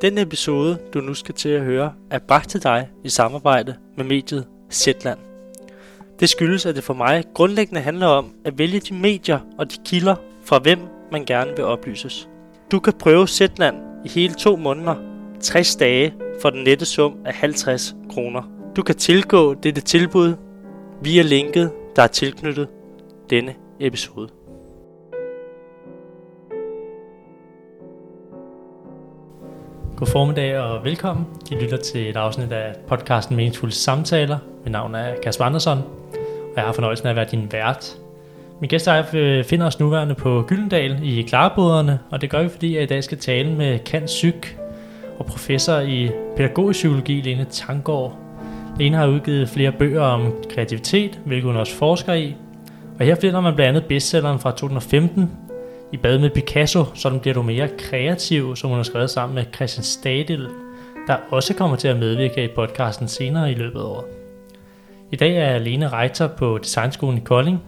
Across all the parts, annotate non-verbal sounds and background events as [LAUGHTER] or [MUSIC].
Den episode, du nu skal til at høre, er bragt til dig i samarbejde med mediet Zetland. Det skyldes, at det for mig grundlæggende handler om at vælge de medier og de kilder, fra hvem man gerne vil oplyses. Du kan prøve Zetland i hele to måneder, 60 dage, for den nette sum af 50 kroner. Du kan tilgå dette tilbud via linket, der er tilknyttet denne episode. God formiddag og velkommen. I lytter til et afsnit af podcasten Meningsfulde Samtaler. Mit navn er Kasper Andersson, og jeg har fornøjelsen af at være din vært. Min gæst og jeg øh, finder os nuværende på Gyldendal i Klareboderne, og det gør vi, fordi jeg i dag skal tale med Kant Syk og professor i pædagogisk psykologi, Lene Tangård. Lene har udgivet flere bøger om kreativitet, hvilket hun også forsker i. Og her finder man blandt andet bestselleren fra 2015, i bad med Picasso, sådan bliver du mere kreativ, som hun har skrevet sammen med Christian Stadil, der også kommer til at medvirke i podcasten senere i løbet af året. I dag er Lene rektor på Designskolen i Kolding,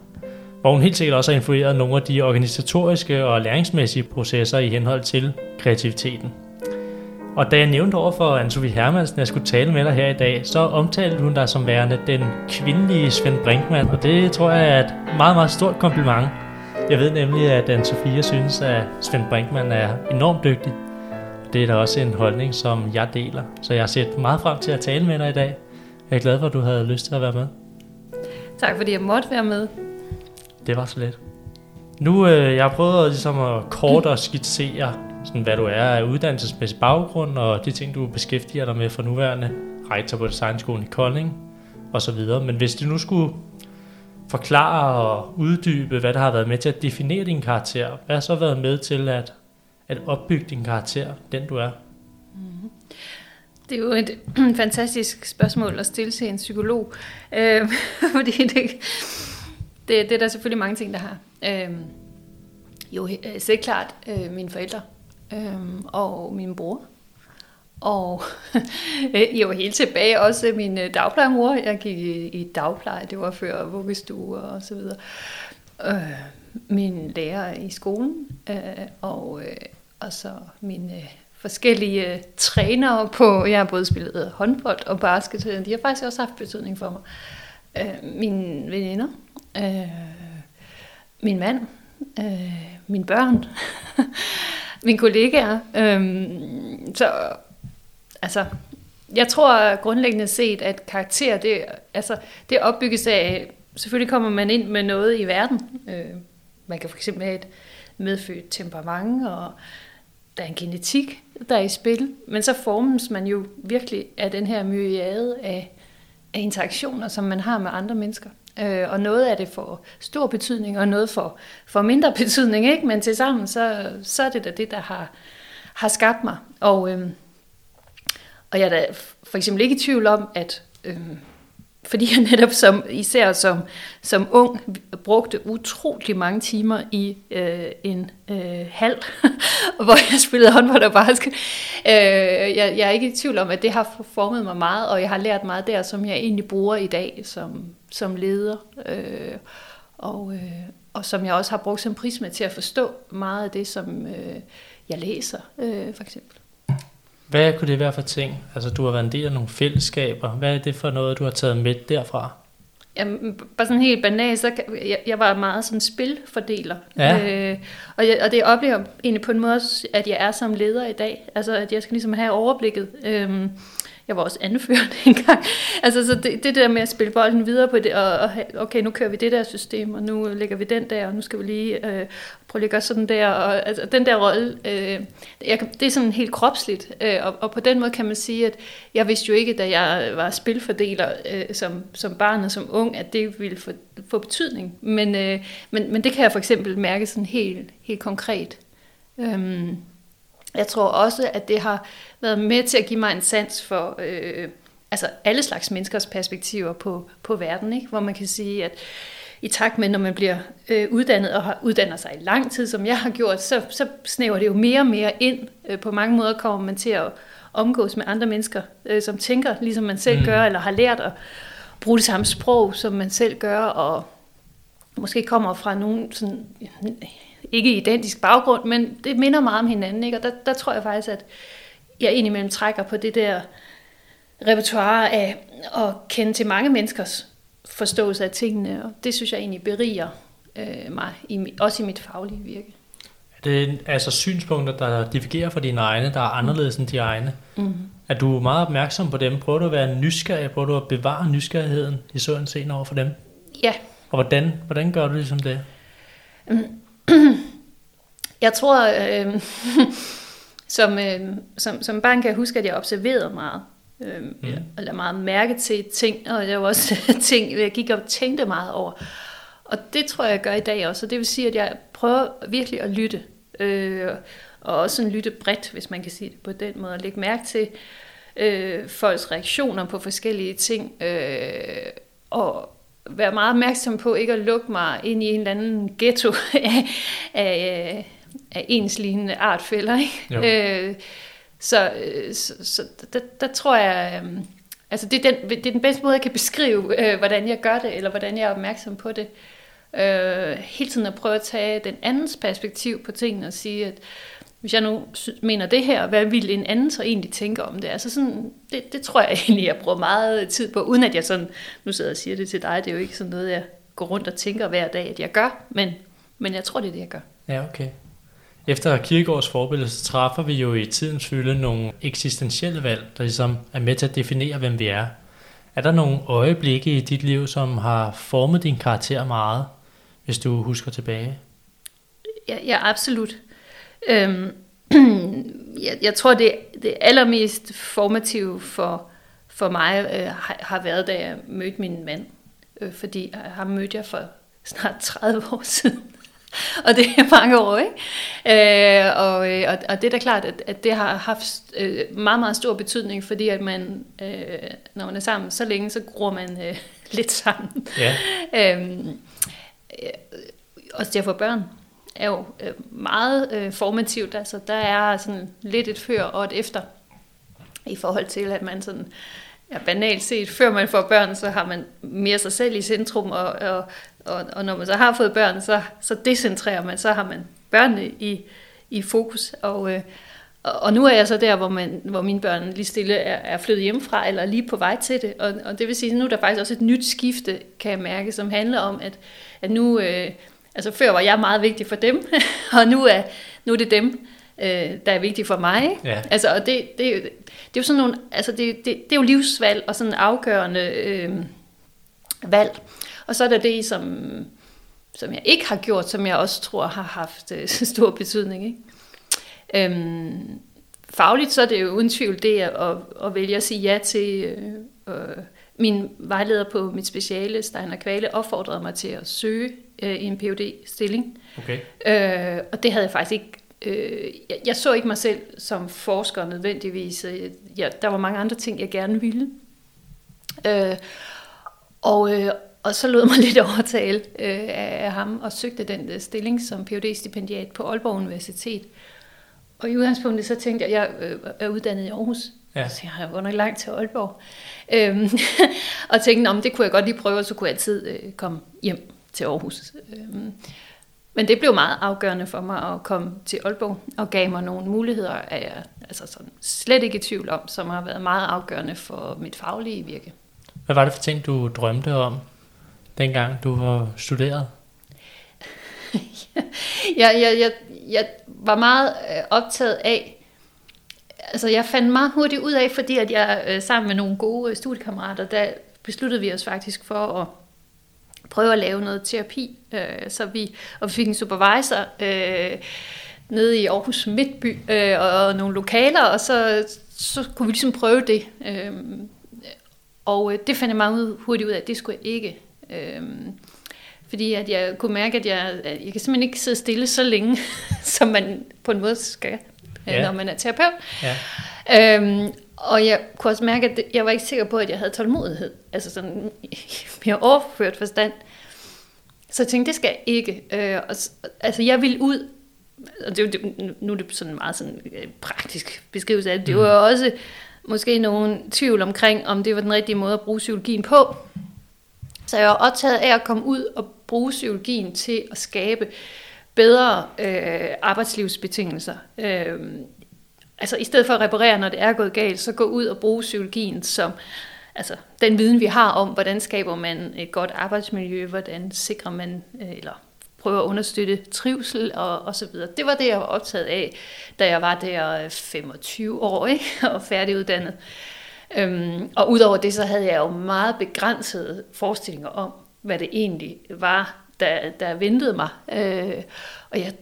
hvor hun helt sikkert også har influeret nogle af de organisatoriske og læringsmæssige processer i henhold til kreativiteten. Og da jeg nævnte over for Anne-Sophie Hermansen, at jeg skulle tale med dig her i dag, så omtalte hun dig som værende den kvindelige Svend Brinkmann, og det tror jeg er et meget, meget stort kompliment. Jeg ved nemlig, at anne Sofia synes, at Svend Brinkmann er enormt dygtig. Det er da også en holdning, som jeg deler. Så jeg har set meget frem til at tale med dig i dag. Jeg er glad for, at du havde lyst til at være med. Tak fordi jeg måtte være med. Det var så let. Nu øh, jeg har prøvet ligesom at kort og skitsere, sådan, hvad du er af uddannelsesmæssig baggrund, og de ting, du beskæftiger dig med for nuværende, rektor på Designskolen i Kolding, og så videre. Men hvis du nu skulle forklare og uddybe, hvad der har været med til at definere din karakter. Hvad har så været med til at, at opbygge din karakter, den du er? Mm-hmm. Det er jo et [CLEARS THROAT] fantastisk spørgsmål at stille til en psykolog, øh, [LAUGHS] fordi det, det, det er der selvfølgelig mange ting, der har. Øhm, øh, jo, selvklart klart øh, mine forældre øh, og min bror og [LAUGHS] øh, var helt tilbage også min øh, dagplejemor. Jeg gik i dagpleje, det var før vuggestue og så videre. Øh, min lærer i skolen, øh, og, øh, og så mine øh, forskellige øh, trænere på, jeg har både spillet øh, håndbold og basket, de har faktisk også haft betydning for mig. Øh, mine veninder, øh, min mand, øh, mine børn, [LAUGHS] mine kollegaer. Øh, så altså, jeg tror grundlæggende set, at karakter, det, altså, det opbygges af, selvfølgelig kommer man ind med noget i verden. Øh, man kan for eksempel have et medfødt temperament, og der er en genetik, der er i spil. Men så formes man jo virkelig af den her myriade af, af interaktioner, som man har med andre mennesker. Øh, og noget af det får stor betydning, og noget får, for mindre [LAUGHS] betydning, ikke? men tilsammen så, så er det da det, der har, har skabt mig. Og øh, og jeg er da for eksempel ikke i tvivl om, at øh, fordi jeg netop som, især som, som ung brugte utrolig mange timer i øh, en øh, hal, [LAUGHS] hvor jeg spillede håndbold og basket. Øh, jeg, jeg er ikke i tvivl om, at det har formet mig meget, og jeg har lært meget der, som jeg egentlig bruger i dag som, som leder. Øh, og, øh, og som jeg også har brugt som prisme til at forstå meget af det, som øh, jeg læser, øh, for eksempel. Hvad kunne det være for ting? Altså, du har været en del af nogle fællesskaber. Hvad er det for noget, du har taget med derfra? Jamen, bare sådan helt banalt, så jeg, jeg var meget sådan spilfordeler. Ja. Øh, og, jeg, og det oplever egentlig på en måde, at jeg er som leder i dag. Altså, at jeg skal ligesom have overblikket. Øh, jeg var også anført [LAUGHS] en gang. Altså, så det, det der med at spille bolden videre på det, og, og okay, nu kører vi det der system, og nu lægger vi den der, og nu skal vi lige øh, prøve at gøre sådan der, og altså, den der rolle, øh, jeg, det er sådan helt kropsligt, øh, og, og på den måde kan man sige, at jeg vidste jo ikke, da jeg var spilfordeler øh, som, som barn og som ung, at det ville få, få betydning, men, øh, men, men det kan jeg for eksempel mærke sådan helt, helt konkret. Øh, jeg tror også, at det har været med til at give mig en sans for øh, altså alle slags menneskers perspektiver på, på verden, ikke? hvor man kan sige, at i takt med, når man bliver øh, uddannet og har uddannet sig i lang tid, som jeg har gjort, så, så snæver det jo mere og mere ind. Øh, på mange måder kommer man til at omgås med andre mennesker, øh, som tænker, ligesom man selv mm. gør, eller har lært at bruge det samme sprog, som man selv gør, og måske kommer fra nogen sådan ikke identisk baggrund, men det minder meget om hinanden. Ikke? Og der, der tror jeg faktisk, at jeg indimellem trækker på det der repertoire af at kende til mange menneskers forståelse af tingene, og det synes jeg egentlig beriger øh, mig, i, også i mit faglige virke. Er det altså synspunkter, der divergerer fra dine egne, der er anderledes end de egne? Mm. Er du meget opmærksom på dem? Prøver du at være nysgerrig? Prøver du at bevare nysgerrigheden i sådan scene over for dem? Ja. Og hvordan, hvordan gør du ligesom det? [CLEARS THROAT] Jeg tror, øh, [LAUGHS] som, øh, som, som barn kan jeg huske, at jeg observerede meget. Øh, mm. Eller meget mærke til ting, og jeg var også [LAUGHS] ting, jeg gik og tænkte meget over. Og det tror jeg, jeg gør i dag også. Og det vil sige, at jeg prøver virkelig at lytte. Øh, og også sådan lytte bredt, hvis man kan sige det på den måde. At lægge mærke til øh, folks reaktioner på forskellige ting. Øh, og være meget opmærksom på ikke at lukke mig ind i en eller anden ghetto [LAUGHS] af, af, af enslignende artfælder. Ikke? Øh, så øh, så, så der, der tror jeg, øh, altså det er, den, det er den bedste måde, jeg kan beskrive, øh, hvordan jeg gør det, eller hvordan jeg er opmærksom på det. Øh, hele tiden at prøve at tage den andens perspektiv på tingene og sige, at hvis jeg nu mener det her, hvad vil en anden så egentlig tænke om det? Altså sådan, det, det tror jeg [LAUGHS] egentlig, jeg bruger meget tid på, uden at jeg sådan, nu sidder jeg og siger det til dig, det er jo ikke sådan noget, jeg går rundt og tænker hver dag, at jeg gør, men, men jeg tror, det er det, jeg gør. Ja, okay. Efter Kierkegaards forbillede, så træffer vi jo i tidens fylde nogle eksistentielle valg, der ligesom er med til at definere, hvem vi er. Er der nogle øjeblikke i dit liv, som har formet din karakter meget, hvis du husker tilbage? Ja, ja absolut. Øhm, [CLEARS THROAT] jeg, jeg tror, det, det allermest formative for, for mig øh, har, har været, da jeg mødte min mand. Øh, fordi ham mødte jeg for snart 30 år siden. [LAUGHS] og det er mange år, ikke? Øh, og, øh, og, og det er da klart, at, at det har haft øh, meget, meget stor betydning, fordi at man, øh, når man er sammen så længe, så gror man øh, [LAUGHS] lidt sammen. Ja. [LAUGHS] øhm, øh, også det at få børn er jo øh, meget øh, formativt. Altså, der er sådan lidt et før og et efter i forhold til, at man sådan, ja, banalt set, før man får børn, så har man mere sig selv i centrum, og, og, og, og når man så har fået børn, så, så decentrerer man, så har man børnene i, i fokus, og, øh, og nu er jeg så der, hvor, man, hvor mine børn lige stille er, er flyttet hjemmefra, eller lige på vej til det, og, og det vil sige, at nu er der faktisk også et nyt skifte, kan jeg mærke, som handler om, at, at nu, øh, altså før var jeg meget vigtig for dem, [LAUGHS] og nu er, nu er det dem, øh, der er vigtige for mig. Ja. Altså, og det, det, det, er jo sådan nogle, altså det, det, det er jo livsvalg og sådan afgørende øh, valg. Og så er der det, som, som jeg ikke har gjort, som jeg også tror har haft øh, [LAUGHS] stor betydning. Ikke? Øhm, fagligt så er det jo uden tvivl det at, at vælge at sige ja til... Øh, øh, min vejleder på mit speciale, Steiner Kvale, opfordrede mig til at søge øh, i en phd stilling Okay. Øh, og det havde jeg faktisk ikke øh, jeg, jeg så ikke mig selv som forsker nødvendigvis. Ja, der var mange andre ting, jeg gerne ville. Øh, og, øh, og så lød mig [LAUGHS] lidt overtale øh, af ham og søgte den øh, stilling som phd stipendiat på Aalborg Universitet. Og i udgangspunktet så tænkte jeg, at jeg øh, er uddannet i Aarhus. Ja. Så jeg har under langt til Aalborg. Øhm, [LAUGHS] og tænkte, om det kunne jeg godt lige prøve, og så kunne jeg altid øh, komme hjem til Aarhus. Øhm, men det blev meget afgørende for mig at komme til Aalborg, og gav mig nogle muligheder, af jeg altså sådan, slet ikke i tvivl om, som har været meget afgørende for mit faglige virke. Hvad var det for ting, du drømte om, dengang du var studeret? jeg, jeg, jeg, jeg var meget øh, optaget af, altså jeg fandt meget hurtigt ud af, fordi at jeg øh, sammen med nogle gode studiekammerater, der besluttede vi os faktisk for at prøve at lave noget terapi. Øh, så vi, og vi fik en supervisor øh, nede i Aarhus Midtby øh, og nogle lokaler, og så, så kunne vi ligesom prøve det. Øh, og øh, det fandt jeg meget hurtigt ud af, at det skulle jeg ikke. Øh, fordi at jeg kunne mærke, at jeg, at jeg kan simpelthen ikke sidde stille så længe, [LAUGHS] som man på en måde skal, øh, ja. når man er terapeut. Ja. Øhm, og jeg kunne også mærke, at jeg var ikke sikker på, at jeg havde tålmodighed. Altså sådan mere [LAUGHS] overført forstand. Så jeg tænkte, det skal jeg ikke. Øh, og, altså jeg vil ud, og det, det, nu er det sådan meget sådan øh, praktisk beskrivelse af det. Det var mm. også måske nogen tvivl omkring, om det var den rigtige måde at bruge psykologien på. Så jeg var optaget af at komme ud og bruge psykologien til at skabe bedre øh, arbejdslivsbetingelser. Øh, altså i stedet for at reparere, når det er gået galt, så gå ud og bruge psykologien som altså, den viden, vi har om, hvordan skaber man et godt arbejdsmiljø, hvordan sikrer man, øh, eller prøver at understøtte trivsel og, og så videre. Det var det, jeg var optaget af, da jeg var der øh, 25 år ikke? [LAUGHS] og færdiguddannet. Øhm, og udover det, så havde jeg jo meget begrænsede forestillinger om, hvad det egentlig var, der, der ventede mig. Øh, og jeg,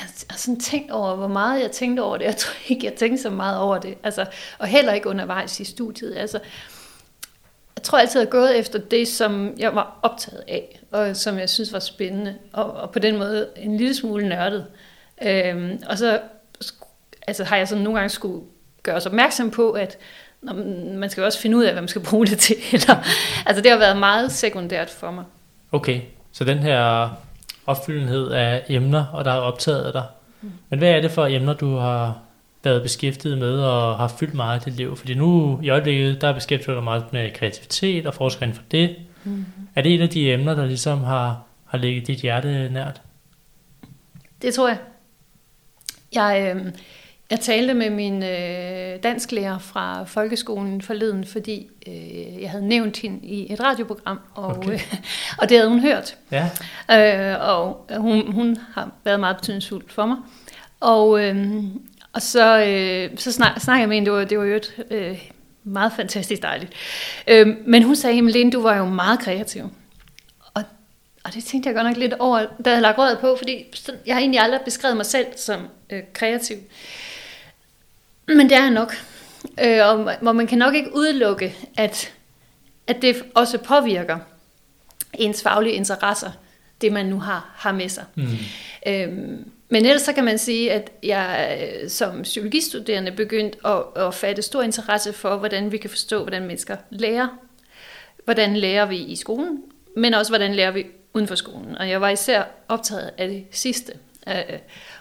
jeg har sådan tænkt over, hvor meget jeg tænkte over det. Jeg tror ikke, jeg tænkte så meget over det. Altså, og heller ikke undervejs i studiet. Altså, jeg tror altid, jeg har gået efter det, som jeg var optaget af, og som jeg synes var spændende, og, og på den måde en lille smule nørdet. Øhm, og så altså, har jeg sådan nogle gange skulle gøre os opmærksom på, at når man skal jo også finde ud af, hvad man skal bruge det til. [LAUGHS] Eller, altså det har været meget sekundært for mig. Okay, så den her opfyldenhed af emner, og der er optaget dig. Men hvad er det for emner, du har været beskæftiget med og har fyldt meget i dit liv? Fordi nu i øjeblikket, der er beskæftiget dig meget med kreativitet og forsker inden for det. Mm. Er det et af de emner, der ligesom har, har ligget dit hjerte nært? Det tror jeg. Jeg, øh, jeg talte med min øh, dansklærer fra folkeskolen forleden, fordi øh, jeg havde nævnt hende i et radioprogram, og, okay. øh, og det havde hun hørt. Ja. Øh, og hun, hun har været meget betydningsfuld for mig. Og, øh, og så, øh, så snak, snakkede jeg med hende, det var, det var jo et øh, meget fantastisk dejligt. Øh, men hun sagde, Lene, du var jo meget kreativ. Og, og det tænkte jeg godt nok lidt over, da jeg lagt rådet på, fordi jeg har egentlig aldrig beskrevet mig selv som øh, kreativ. Men det er nok. Øh, og hvor man kan nok ikke udelukke, at, at det også påvirker ens faglige interesser, det man nu har, har med sig. Mm. Øhm, men ellers så kan man sige, at jeg øh, som psykologistuderende begyndt at, at fatte stor interesse for, hvordan vi kan forstå, hvordan mennesker lærer. Hvordan lærer vi i skolen, men også hvordan lærer vi uden for skolen. Og jeg var især optaget af det sidste. Øh,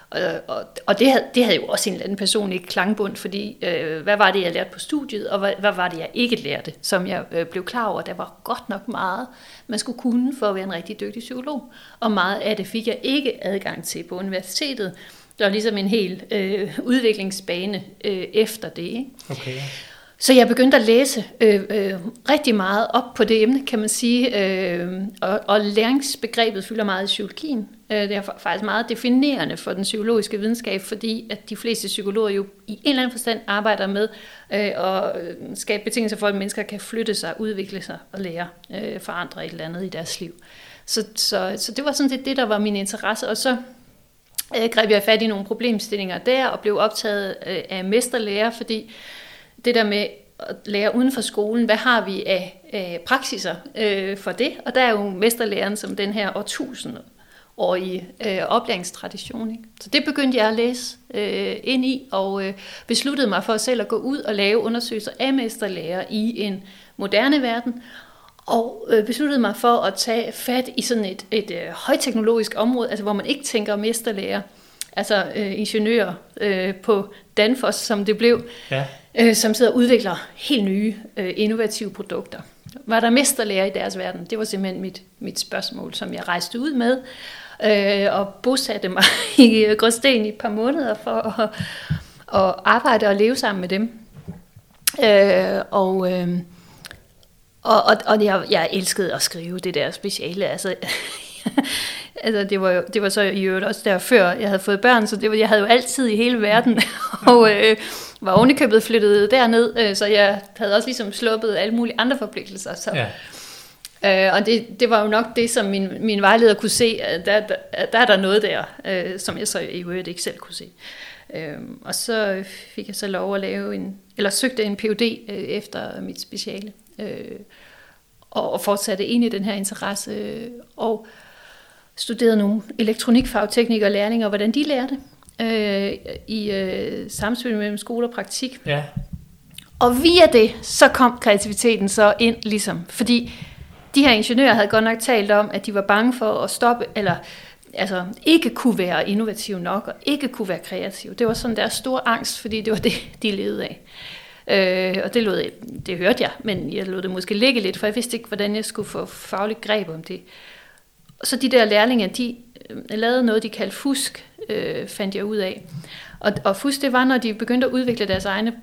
og, og, og det, havde, det havde jo også en eller anden personlig klangbund, fordi øh, hvad var det, jeg lærte på studiet, og hvad, hvad var det, jeg ikke lærte, som jeg øh, blev klar over, der var godt nok meget, man skulle kunne for at være en rigtig dygtig psykolog. Og meget af det fik jeg ikke adgang til på universitetet. Der var ligesom en hel øh, udviklingsbane øh, efter det. Ikke? Okay. Så jeg begyndte at læse øh, øh, rigtig meget op på det emne, kan man sige, øh, og, og læringsbegrebet fylder meget i psykologien. Øh, det er faktisk meget definerende for den psykologiske videnskab, fordi at de fleste psykologer jo i en eller anden forstand arbejder med øh, at øh, skabe betingelser for, at mennesker kan flytte sig, udvikle sig og lære, øh, forandre et eller andet i deres liv. Så, så, så det var sådan set det, der var min interesse, og så øh, greb jeg fat i nogle problemstillinger der, og blev optaget øh, af mesterlærer, fordi det der med at lære uden for skolen, hvad har vi af, øh, praksiser øh, for det? Og der er jo mesterlæren som den her årtusind i øh, oplæringstradition. Ikke? Så det begyndte jeg at læse øh, ind i, og øh, besluttede mig for selv at gå ud og lave undersøgelser af mesterlærer i en moderne verden, og øh, besluttede mig for at tage fat i sådan et, et øh, højteknologisk område, altså hvor man ikke tænker mesterlærer, altså øh, ingeniører øh, på Danfoss, som det blev, ja øh, som sidder og udvikler helt nye, øh, innovative produkter. Var der mesterlærer i deres verden? Det var simpelthen mit, mit spørgsmål, som jeg rejste ud med, øh, og bosatte mig [LAUGHS] i øh, Gråsten i et par måneder for at, at arbejde og leve sammen med dem. Øh, og, øh, og, og, og jeg, jeg elskede at skrive det der speciale. Altså, [LAUGHS] altså det, var jo, det var så i øvrigt også der før jeg havde fået børn, så det var, jeg havde jo altid i hele verden, [LAUGHS] og øh, var ovenikøbet flyttet derned, øh, så jeg havde også ligesom sluppet alle mulige andre forpligtelser. Så, ja. Øh, og det, det var jo nok det, som min, min vejleder kunne se, at der, der, der er der noget der, øh, som jeg så i øvrigt ikke selv kunne se. Øh, og så fik jeg så lov at lave en, eller søgte en PhD øh, efter mit speciale, øh, og, og fortsatte ind i den her interesse, øh, og studerede nogle elektronikfagteknikere og lærlinger, hvordan de lærte øh, i øh, samspil mellem skole og praktik. Ja. Og via det, så kom kreativiteten så ind, ligesom, fordi de her ingeniører havde godt nok talt om, at de var bange for at stoppe, eller altså ikke kunne være innovative nok, og ikke kunne være kreative. Det var sådan deres store angst, fordi det var [LAUGHS] det, de levede af. Øh, og det, lod, det hørte jeg, men jeg lod det måske ligge lidt, for jeg vidste ikke, hvordan jeg skulle få fagligt greb om det. Så de der lærlinge, de lavede noget, de kaldte fusk, øh, fandt jeg ud af. Og, og FUS, det var, når de begyndte at udvikle deres egne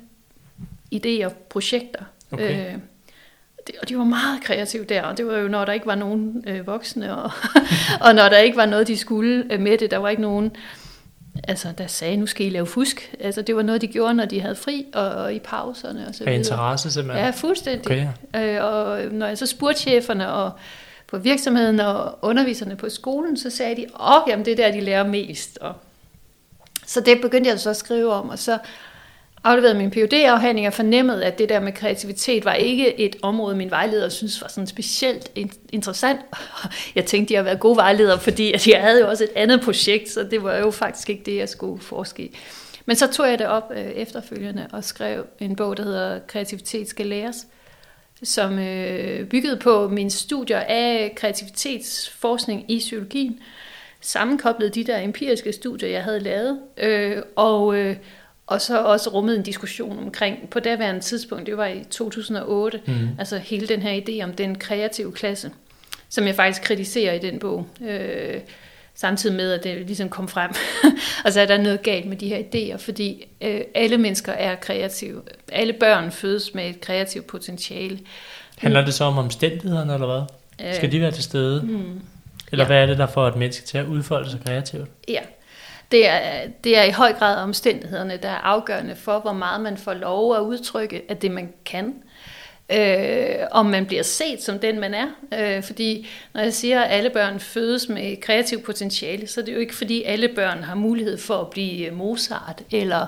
idéer og projekter. Okay. Øh, det, og de var meget kreative der, og det var jo, når der ikke var nogen øh, voksne, og, [LAUGHS] og når der ikke var noget, de skulle øh, med det. Der var ikke nogen, altså, der sagde, nu skal I lave fusk. Altså, det var noget, de gjorde, når de havde fri, og, og i pauserne og så Af videre. interesse simpelthen. Ja, fuldstændig. Okay. Øh, og når jeg så spurgte cheferne og på virksomheden og underviserne på skolen, så sagde de, åh, jamen det er der, de lærer mest. Og så det begyndte jeg så at skrive om, og så afleverede min phd afhandling og fornemmede, at det der med kreativitet var ikke et område, min vejleder synes var sådan specielt interessant. [LAUGHS] Jeg tænkte, jeg har været god vejleder, fordi jeg havde jo også et andet projekt, så det var jo faktisk ikke det, jeg skulle forske i. Men så tog jeg det op øh, efterfølgende og skrev en bog, der hedder Kreativitet skal læres, som øh, byggede på mine studier af kreativitetsforskning i psykologien, sammenkoblede de der empiriske studier, jeg havde lavet, øh, og, øh, og så også rummet en diskussion omkring, på daværende tidspunkt, det var i 2008, Mm. altså hele den her idé om den kreative klasse, som jeg faktisk kritiserer i den bog, øh, samtidig med, at det ligesom kom frem. [LAUGHS] og så er der noget galt med de her idéer, fordi øh, alle mennesker er kreative. Alle børn fødes med et kreativt potentiale. Handler det så om omstændighederne, eller hvad? Skal de være til stede? Mm. Eller Ja. hvad er det, der får et menneske til at udfolde sig kreativt? Ja, det er, det er i høj grad omstændighederne, der er afgørende for, hvor meget man får lov at udtrykke af det, man kan. Øh, om man bliver set som den, man er. Øh, fordi når jeg siger, at alle børn fødes med et kreativt potentiale, så er det jo ikke fordi, alle børn har mulighed for at blive Mozart eller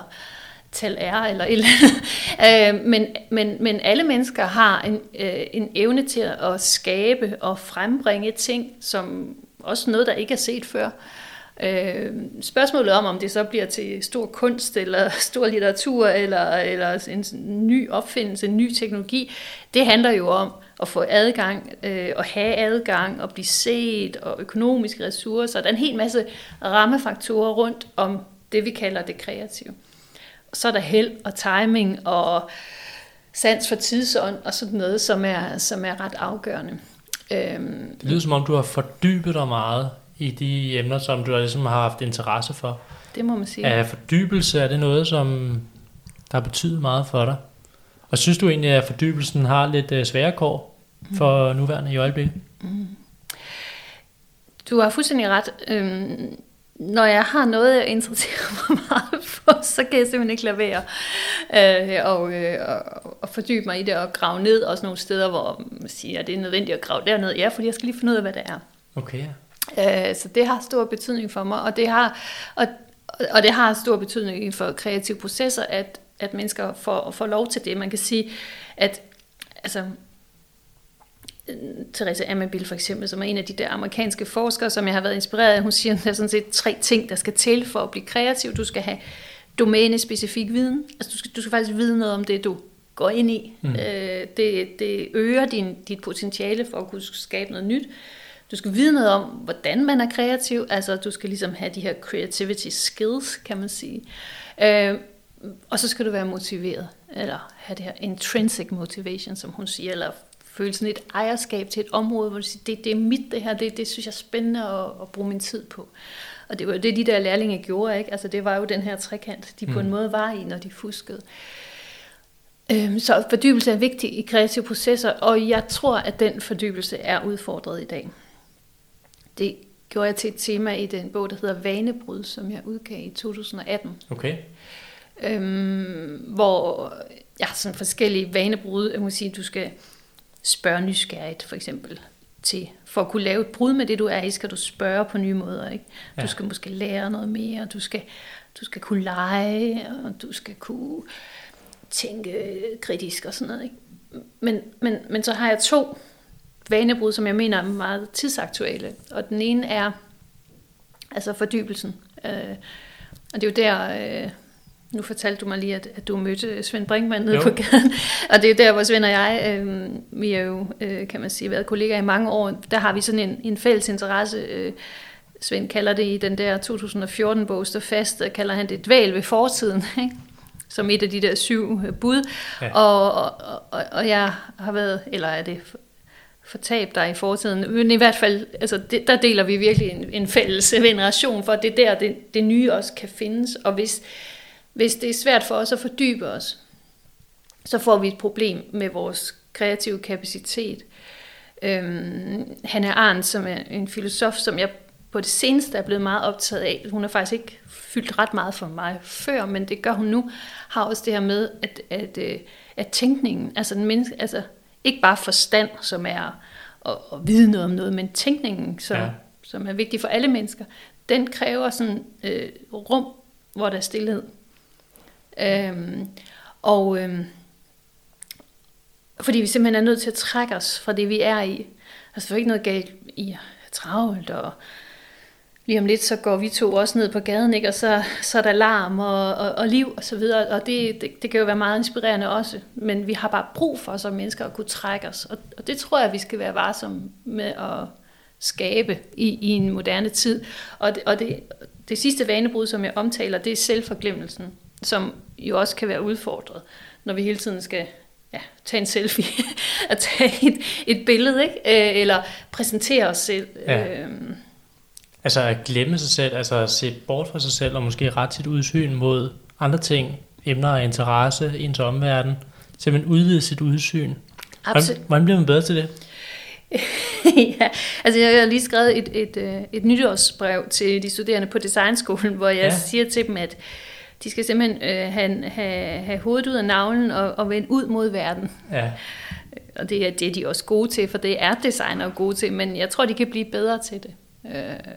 tal er eller et eller andet. [LAUGHS] Øh, men, men, men alle mennesker har en, øh, en evne til at skabe og frembringe ting, som også noget, der ikke er set før. Øh, spørgsmålet om, om det så bliver til stor kunst, eller [LAUGHS] stor litteratur, eller, eller en ny opfindelse, en ny teknologi, det handler jo om at få adgang, øh, at have adgang, og blive set, og økonomiske ressourcer. Der er en hel masse rammefaktorer rundt om det, vi kalder det kreative. Så er der held og timing og sans for tidsånd og sådan noget, som er, som er ret afgørende. Øhm, Det lyder som om, du har fordybet dig meget i de emner, som du ligesom har haft interesse for. det må man sige. Er fordybelse, er det noget, som der har betydet meget for dig? Og synes du egentlig, at fordybelsen har lidt øh, svære kår for nuværende i øjeblikket? Du har fuldstændig ret. Øhm, når jeg har noget, jeg interesserer [LAUGHS] mig meget for, så kan jeg simpelthen ikke lade være øh, og, øh, og, og fordybe mig i det og grave ned også nogle steder, hvor man siger, at det er nødvendigt at grave derned. Ja, fordi jeg skal lige finde ud af, hvad det er. Okay, Øh, så det har stor betydning for mig, og det har, og, og det har stor betydning for kreative processer, at, at mennesker får, får lov til det. Man kan sige, at altså, øh, Theresa Amabil for eksempel, som er en af de der amerikanske forskere, som jeg har været inspireret af, hun siger, at der er sådan set tre ting, der skal til for at blive kreativ. Du skal have domænespecifik viden. Altså du skal, du skal faktisk vide noget om det, du går ind i. Mm. Øh, det, det øger din, dit potentiale for at kunne skabe noget nyt. Du skal vide noget om, hvordan man er kreativ. Altså, du skal ligesom have de her creativity skills, kan man sige. Øh, og så skal du være motiveret, eller have det her intrinsic motivation, som hun siger, eller føle sådan et ejerskab til et område, hvor du siger, det, det er mit det her, det, det synes jeg er spændende at, at bruge min tid på. Og det var jo det, de der lærlinge gjorde, ikke? Altså, det var jo den her trekant, de på en Mm. måde var i, når de fuskede. Øhm, Så fordybelse er vigtig i kreative processer, og jeg tror, at den fordybelse er udfordret i dag. Det gjorde jeg til et tema i den bog, der hedder Vanebrud, som jeg udgav i 2018, okay. øhm, hvor jeg har sådan forskellige vanebrud. Jeg må sige, du skal spørge nysgerrigt, for eksempel. Til, for at kunne lave et brud med det, du er i, skal du spørge på nye måder. Ikke? Du Ja. skal måske lære noget mere, du skal, du skal kunne lege, og du skal kunne tænke kritisk og sådan noget. Ikke? Men, men, men så har jeg to vanebrud, som jeg mener er meget tidsaktuelle. Og den ene er altså fordybelsen. Øh, og det er jo der, øh, nu fortalte du mig lige, at, at du mødte Svend Brinkmann nede Jo. på gaden. [LAUGHS] Og det er jo der, hvor Svend og jeg, øh, vi er jo, øh, kan man sige, været kollegaer i mange år. Der har vi sådan en, en fælles interesse. Øh, Svend kalder det i den der 2014-bog, Stå fast, der kalder han det dvæl ved fortiden. [LAUGHS] Ikke? Som et af de der syv øh, bud. Ja. Og, og, og, og jeg har været, eller er det fortab dig i fortiden, men i hvert fald, altså det, der deler vi virkelig en, en fælles veneration for, at det er der, det, det nye også kan findes, og hvis, hvis det er svært for os at fordybe os, så får vi et problem med vores kreative kapacitet. Øhm, Hanne Arndt, som er en filosof, som jeg på det seneste er blevet meget optaget af. Hun har faktisk ikke fyldt ret meget for mig før, men det gør hun nu, har også det her med, at, at, at, at tænkningen, altså, den menneske, altså ikke bare forstand, som er at, at vide noget om noget, men tænkningen, som, ja. som er vigtig for alle mennesker, den kræver sådan øh, rum, hvor der er stillhed. Øhm, og øhm, fordi vi simpelthen er nødt til at trække os fra det, vi er i. Altså, der er ikke noget galt i travlt, og lige om lidt, så går vi to også ned på gaden, ikke? og så, så er der larm og, og, og liv og så videre, og det, det, det kan jo være meget inspirerende også, men vi har bare brug for som mennesker at kunne trække os, og, og det tror jeg, vi skal være varsomme med at skabe i, i en moderne tid. Og, det, og det, det sidste vanebrud, som jeg omtaler, det er selvforglemmelsen, som jo også kan være udfordret, når vi hele tiden skal ja, tage en selfie, [LAUGHS] at tage et, et billede, ikke? Øh, eller præsentere os selv. Ja. Øhm. Altså at glemme sig selv, altså at se bort fra sig selv, og måske ret sit udsyn mod andre ting, emner og interesse, ens omverden. Simpelthen udvide sit udsyn. Absolut. Hvordan, bliver man bedre til det? [LAUGHS] ja, altså jeg har lige skrevet et, et, et, øh, et nytårsbrev til de studerende på designskolen, hvor jeg ja. siger til dem, at de skal simpelthen øh, have, have, have hovedet ud af navlen og, og vende ud mod verden. Ja. Og det er, det er de også gode til, for det er designer gode til, men jeg tror, de kan blive bedre til det. Øh,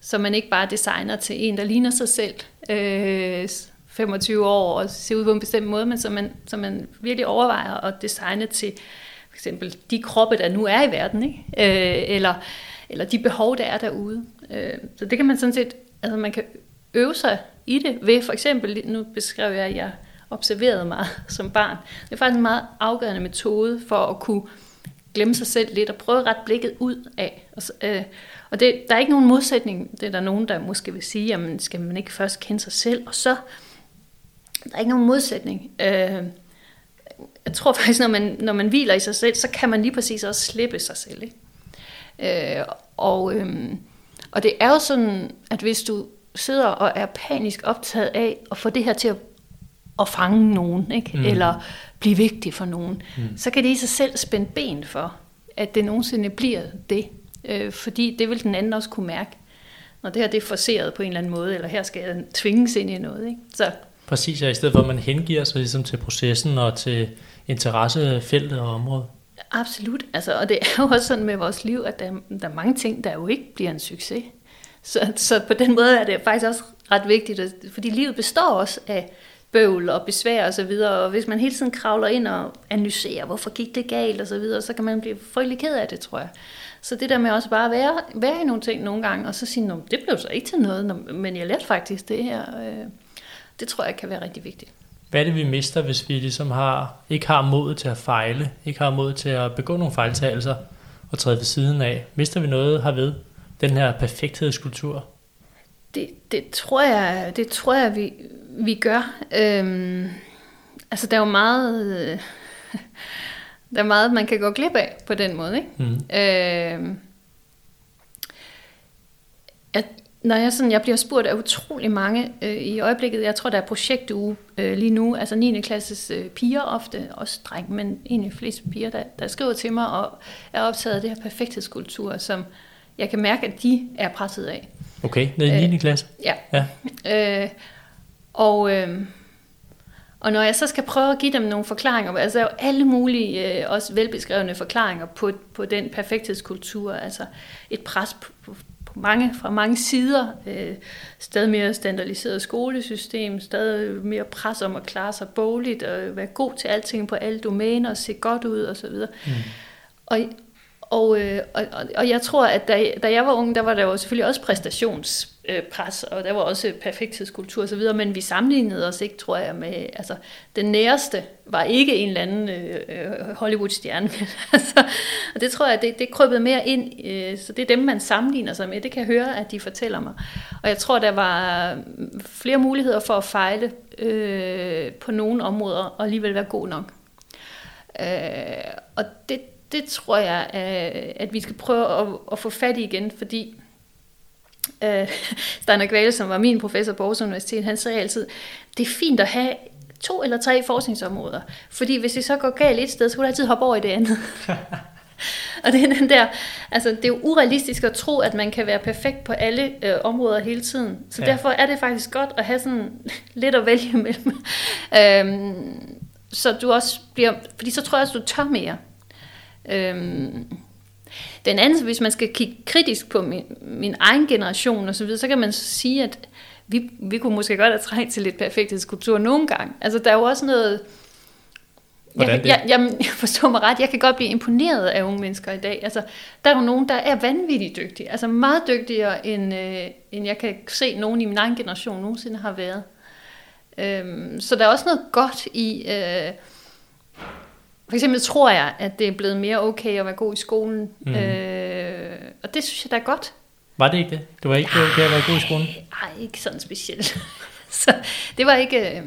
så man ikke bare designer til en, der ligner sig selv, øh, 25 år og ser ud på en bestemt måde, men så man, så man virkelig overvejer at designe til for eksempel de kroppe, der nu er i verden, ikke? Øh, eller, eller de behov, der er derude. Øh, så det kan man sådan set, altså man kan øve sig i det ved for eksempel, nu beskrev jeg, at jeg observerede mig [LAUGHS] som barn. Det er faktisk en meget afgørende metode for at kunne glemme sig selv lidt og prøve at ret blikket ud af. Og, øh, og det, der er ikke nogen modsætning. Det er der nogen, der måske vil sige, jamen skal man ikke først kende sig selv, og så der er ikke nogen modsætning. Øh, jeg tror faktisk, når man, når man hviler i sig selv, så kan man lige præcis også slippe sig selv. Ikke? Øh, og, øh, og det er jo sådan, at hvis du sidder og er panisk optaget af at få det her til at, at fange nogen, ikke? Mm. eller blive vigtig for nogen, mm. så kan det i sig selv spænde ben for, at det nogensinde bliver det. Øh, fordi det vil den anden også kunne mærke, når det her det er forseret på en eller anden måde, eller her skal jeg tvinges ind i noget. Ikke? Så. Præcis, ja, i stedet for at man hengiver sig ligesom til processen og til interessefeltet og området. Absolut, altså, og det er jo også sådan med vores liv, at der, der er mange ting, der jo ikke bliver en succes. Så, så på den måde er det faktisk også ret vigtigt, fordi livet består også af bøvl og besvær og så videre, og hvis man hele tiden kravler ind og analyserer, hvorfor gik det galt og så videre, så kan man blive frygtelig ked af det, tror jeg. Så det der med også bare at være, være i nogle ting nogle gange, og så sige, det blev så ikke til noget, men jeg lærte faktisk det her. Øh, det tror jeg kan være rigtig vigtigt. Hvad er det, vi mister, hvis vi ligesom har, ikke har mod til at fejle, ikke har mod til at begå nogle fejltagelser og træde ved siden af? Mister vi noget herved? den her perfekthedskultur? Det, det tror jeg, det tror jeg vi, vi gør. Øhm, altså, der er jo meget... Øh, der er meget, man kan gå glip af på den måde. Ikke? Mm. Øhm, at, når jeg, sådan, jeg bliver spurgt af utrolig mange øh, i øjeblikket, jeg tror, der er projektuge øh, lige nu, altså 9. klasses øh, piger ofte, også dreng, men egentlig flest piger, der, der skriver til mig og er optaget af det her perfekthedskultur, som, jeg kan mærke, at de er presset af. Okay, nede i 9. Øh, klasse? Ja. ja. Øh, og, øh, og når jeg så skal prøve at give dem nogle forklaringer, altså jo alle mulige, øh, også velbeskrevne forklaringer på, på den perfekthedskultur, altså et pres på, på, på mange, fra mange sider, øh, stadig mere standardiseret skolesystem, stadig mere pres om at klare sig bogligt, og være god til alting på alle domæner, og se godt ud osv. Mm. Og, og, øh, og, og jeg tror, at da, da jeg var ung, der var der jo selvfølgelig også præstationspres, og der var også perfekthedskultur osv., men vi sammenlignede os ikke, tror jeg, med, altså, den næreste var ikke en eller anden øh, øh Hollywood-stjerne, [LAUGHS] altså, og det tror jeg, det, det krøbede mere ind, øh, så det er dem, man sammenligner sig med, det kan jeg høre, at de fortæller mig, og jeg tror, der var flere muligheder for at fejle øh, på nogle områder, og alligevel være god nok. Øh, og det, det tror jeg, at vi skal prøve at, at få fat i igen, fordi øh, [LAUGHS] Steiner Kvale, som var min professor på Aarhus Universitet, han sagde altid, det er fint at have to eller tre forskningsområder, fordi hvis det så går galt et sted, så kan du altid hoppe over i det andet. [LAUGHS] og det er den der, altså det er jo urealistisk at tro, at man kan være perfekt på alle øh, områder hele tiden. Så ja. derfor er det faktisk godt at have sådan [LAUGHS] lidt at vælge imellem. øhm, så du også bliver, fordi så tror jeg, at du tør mere. Øhm, den anden, hvis man skal kigge kritisk på min, min egen generation og så videre, så kan man sige, at vi, vi kunne måske godt have trængt til lidt perfekthedskultur nogle gange. Altså der er jo også noget... Hvordan det? Jeg, jeg, jeg forstår mig ret, jeg kan godt blive imponeret af unge mennesker i dag. Altså, der er jo nogen, der er vanvittigt dygtige. Altså meget dygtigere, end, øh, end jeg kan se nogen i min egen generation nogensinde har været. Øhm, så der er også noget godt i... Øh, for eksempel tror jeg, at det er blevet mere okay at være god i skolen. Mm. Øh, og det synes jeg, der er godt. Var det ikke det? Det var ikke okay at være god i skolen? Nej, ikke sådan specielt. [LAUGHS] så det var ikke... Øh,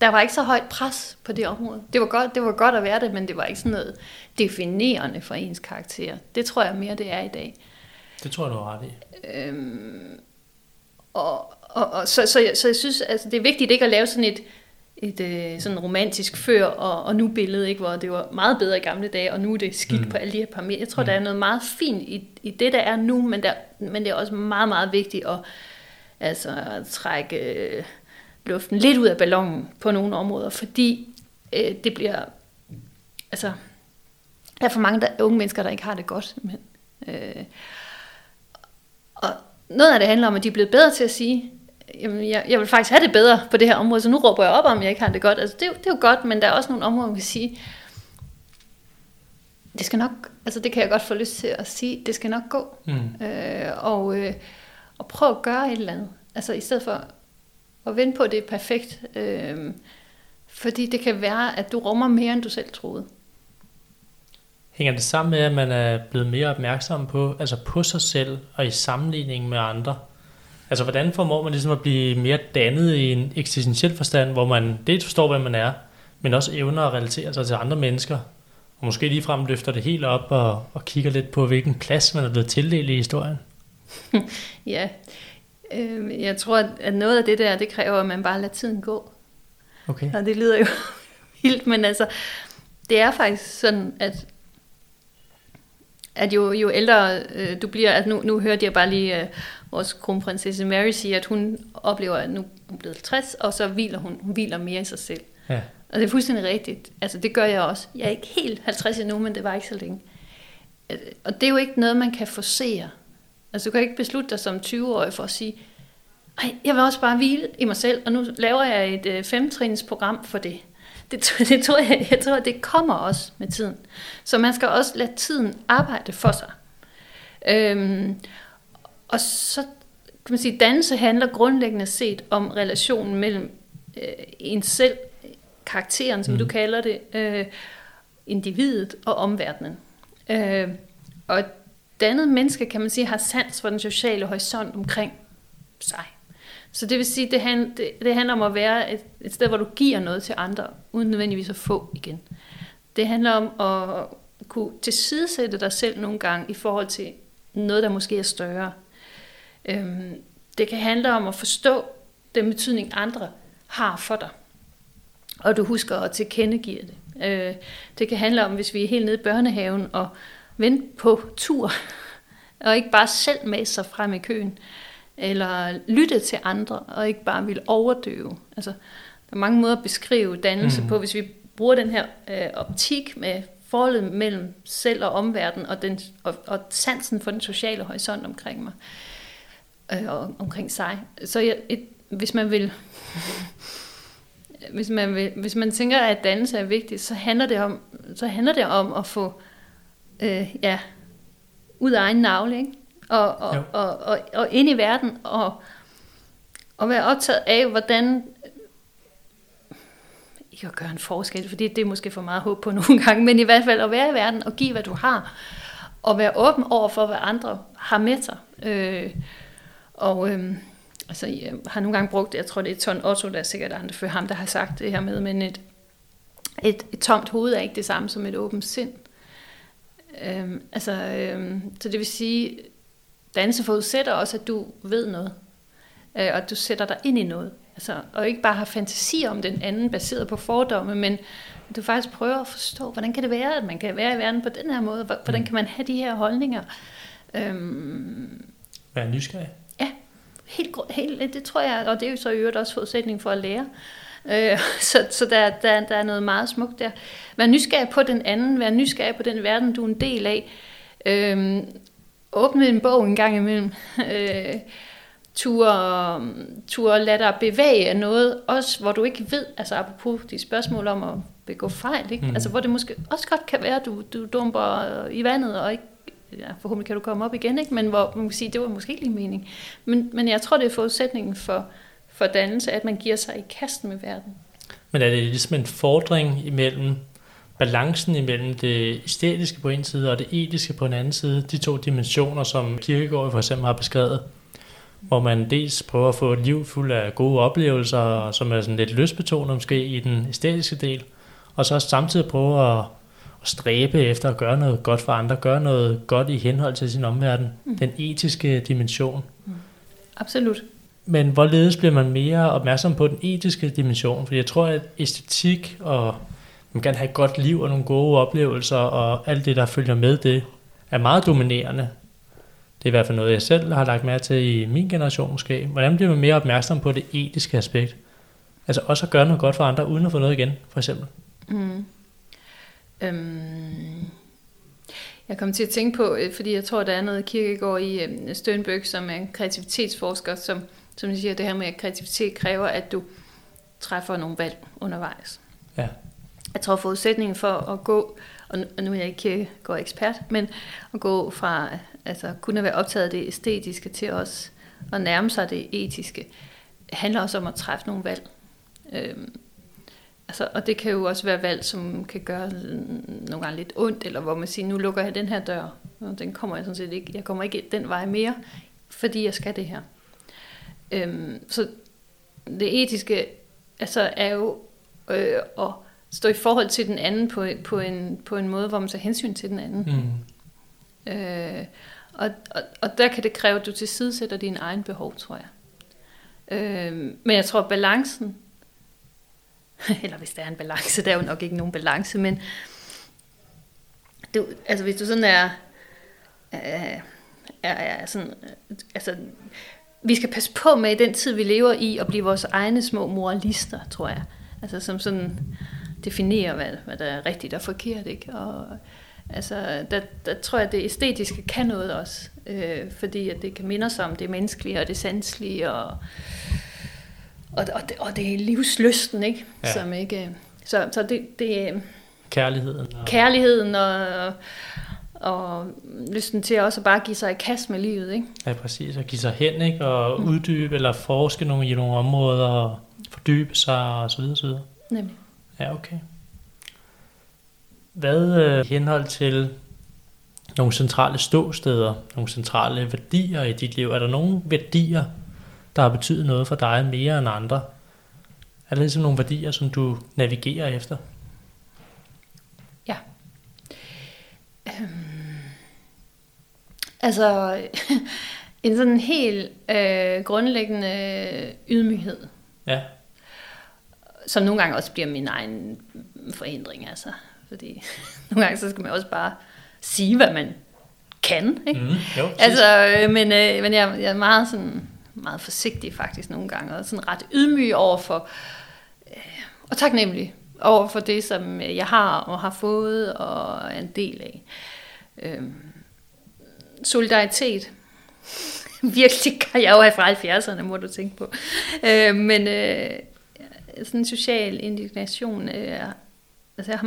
der var ikke så højt pres på det område. Det var, godt, det var godt at være det, men det var ikke sådan noget definerende for ens karakter. Det tror jeg mere, det er i dag. Det tror jeg, du har ret i. Øhm, og, og, og så, så, jeg, så jeg synes, altså, det er vigtigt ikke at lave sådan et, et øh, sådan romantisk før og, og nu billede, ikke, hvor det var meget bedre i gamle dage, og nu er det skidt mm. på alle de her parametre. Jeg tror, mm. der er noget meget fint i, i det, der er nu, men, der, men det er også meget, meget vigtigt at, altså, at trække øh, luften lidt ud af ballonen på nogle områder, fordi øh, det bliver, altså, der er for mange der, unge mennesker, der ikke har det godt. Men, øh, og noget af det handler om, at de er blevet bedre til at sige, jamen, jeg, jeg vil faktisk have det bedre på det her område, så nu råber jeg op om, jeg ikke har det godt. Altså, det, er, det er jo godt, men der er også nogle områder, man kan sige, det skal nok, altså det kan jeg godt få lyst til at sige, det skal nok gå. Mm. Øh, og, øh, og prøv at gøre et eller andet. Altså i stedet for at vente på, at det er perfekt. Øh, fordi det kan være, at du rummer mere, end du selv troede. Hænger det sammen med, at man er blevet mere opmærksom på, altså på sig selv og i sammenligning med andre? Altså, hvordan formår man ligesom at blive mere dannet i en eksistentiel forstand, hvor man dels forstår, hvem man er, men også evner at relatere sig til andre mennesker, og måske ligefrem løfter det helt op og, og kigger lidt på, hvilken plads man er blevet tildelt i historien? [LAUGHS] ja, øh, jeg tror, at noget af det der, det kræver, at man bare lader tiden gå. Okay. Og det lyder jo [LAUGHS] vildt, men altså, det er faktisk sådan, at at jo, jo ældre øh, du bliver, at nu, nu hørte jeg bare lige øh, vores kronprinsesse Mary sige, at hun oplever, at nu er hun blevet 50, og så hviler hun, hun hviler mere i sig selv. Ja. Og det er fuldstændig rigtigt. Altså det gør jeg også. Jeg er ikke helt 50 endnu, men det var ikke så længe. Øh, og det er jo ikke noget, man kan forsere. Altså du kan ikke beslutte dig som 20-årig for at sige, Ej, jeg vil også bare hvile i mig selv, og nu laver jeg et øh, femtrinsprogram for det. Det, det tror jeg, jeg tror, det kommer også med tiden. Så man skal også lade tiden arbejde for sig. Øhm, og så kan man sige, dannelse handler grundlæggende set om relationen mellem øh, en selv, karakteren, som mm. du kalder det, øh, individet og omverdenen. Øh, og et dannet menneske, kan man sige, har sans for den sociale horisont omkring sig. Så det vil sige, det, hand, det, det handler om at være et, et sted, hvor du giver noget til andre, uden nødvendigvis at få igen. Det handler om at kunne tilsidesætte dig selv nogle gange i forhold til noget, der måske er større. Øhm, det kan handle om at forstå den betydning, andre har for dig. Og du husker at tilkendegive det. Øh, det kan handle om, hvis vi er helt nede i børnehaven og vente på tur, [LAUGHS] og ikke bare selv med sig frem i køen, eller lytte til andre, og ikke bare vil overdøve. Altså, der er mange måder at beskrive dannelse mm. på, hvis vi bruger den her øh, optik med forholdet mellem selv og omverden, og, den, og, og sansen for den sociale horisont omkring mig, øh, og omkring sig. Så jeg, et, hvis man vil... hvis man, vil, hvis man tænker, at dannelse er vigtigt, så handler det om, så handler det om at få øh, ja, ud af egen navle, ikke? Og, og, og, og, og ind i verden, og, og være optaget af, hvordan ikke at gøre en forskel, fordi det er måske for meget håb på nogle [LAUGHS] gange, men i hvert fald at være i verden og give, hvad du har, og være åben over for, hvad andre har med sig. Øh, og øh, altså, jeg har nogle gange brugt, jeg tror det er Ton Otto, der er sikkert andre før ham, der har sagt det her med, men et, et, et tomt hoved er ikke det samme som et åbent sind. Øh, altså, øh, så det vil sige, dannelse forudsætter også, at du ved noget, øh, og at du sætter dig ind i noget. Altså, og ikke bare har fantasi om den anden, baseret på fordomme, men at du faktisk prøver at forstå, hvordan kan det være, at man kan være i verden på den her måde? Hvordan mm. kan man have de her holdninger? Øhm, Være nysgerrig? Ja, helt, helt, det tror jeg, og det er jo så i øvrigt også forudsætning for at lære. Øh, [LAUGHS] så så der, der, der er noget meget smukt der. Vær nysgerrig på den anden, vær nysgerrig på den verden, du er en del af. Øh, åbne en bog en gang imellem. Øh, tur, tur lade dig bevæge af noget, også hvor du ikke ved, altså apropos de spørgsmål om at begå fejl, ikke? Mm. altså hvor det måske også godt kan være, at du, du dumper i vandet, og ikke, ja, forhåbentlig kan du komme op igen, ikke? men hvor man kan sige, det var måske ikke lige mening. Men, men jeg tror, det er forudsætningen for, for dannelse, at man giver sig i kasten med verden. Men er det ligesom en fordring imellem balancen imellem det æstetiske på en side og det etiske på en anden side, de to dimensioner, som Kierkegaard for eksempel har beskrevet, hvor man dels prøver at få et liv fuld af gode oplevelser, som er sådan lidt løsbetonet måske i den æstetiske del, og så samtidig prøve at, at stræbe efter at gøre noget godt for andre, gøre noget godt i henhold til sin omverden, mm. den etiske dimension. Mm. Absolut. Men hvorledes bliver man mere opmærksom på den etiske dimension? For jeg tror, at æstetik og man kan have et godt liv og nogle gode oplevelser og alt det, der følger med det, er meget dominerende. Det er i hvert fald noget, jeg selv har lagt mærke til i min generation måske. Hvordan bliver man mere opmærksom på det etiske aspekt? Altså også at gøre noget godt for andre, uden at få noget igen, for eksempel. Mm. Øhm. Jeg kom til at tænke på, øh, fordi jeg tror, der er noget kirkegård i øh, Stønbøk, som er en kreativitetsforsker, som, som siger det her med, at kreativitet kræver, at du træffer nogle valg undervejs. Ja. Jeg tror, forudsætningen for at gå, og nu er jeg ikke øh, gå ekspert, men at gå fra altså kun at være optaget af det æstetiske til også at nærme sig det etiske, handler også om at træffe nogle valg. Øhm, altså, og det kan jo også være valg, som kan gøre nogle gange lidt ondt, eller hvor man siger, nu lukker jeg den her dør, og den kommer jeg sådan set ikke, jeg kommer ikke den vej mere, fordi jeg skal det her. Øhm, så det etiske altså, er jo øh, at stå i forhold til den anden på, på, en, på en måde, hvor man tager hensyn til den anden. Mm. Øh, og, og, og der kan det kræve, at du tilsidesætter dine egne behov, tror jeg. Øh, men jeg tror, balancen, [LAUGHS] eller hvis der er en balance, der er jo nok ikke nogen balance, men du, altså hvis du sådan er, er, er, er sådan, altså, vi skal passe på med i den tid, vi lever i, at blive vores egne små moralister, tror jeg. Altså som sådan definerer, hvad, hvad der er rigtigt og forkert, ikke? Og, altså, der, der tror jeg, at det æstetiske kan noget også, øh, fordi at det kan minde os om det menneskelige og det sanselige, og, og, og, det, og det er livsløsten, ikke? Ja. Som ikke så, så det, det Kærligheden. Og... Kærligheden og, og lysten til også at bare give sig i kast med livet, ikke? Ja, præcis. At give sig hen, ikke? Og mm. uddybe eller forske nogle, i nogle områder, og fordybe sig og så videre, så videre. Nemlig. Ja, okay. Hvad øh, i henhold til nogle centrale ståsteder, nogle centrale værdier i dit liv, er der nogle værdier, der har betydet noget for dig mere end andre? Er der ligesom nogle værdier, som du navigerer efter? Ja. Øhm, altså, [LAUGHS] en sådan helt øh, grundlæggende ydmyghed. Ja som nogle gange også bliver min egen forhindring, altså. Fordi [LAUGHS] nogle gange så skal man også bare sige, hvad man kan, ikke? Mm, jo, altså, øh, men, øh, men jeg, jeg er meget sådan, meget forsigtig faktisk nogle gange, og sådan ret ydmyg over for, øh, og taknemmelig over for det, som jeg har og har fået og er en del af. Øh, solidaritet. [LAUGHS] Virkelig kan jeg jo have fra 70'erne, må du tænke på. Øh, men, øh, sådan en social indignation. Øh, altså jeg,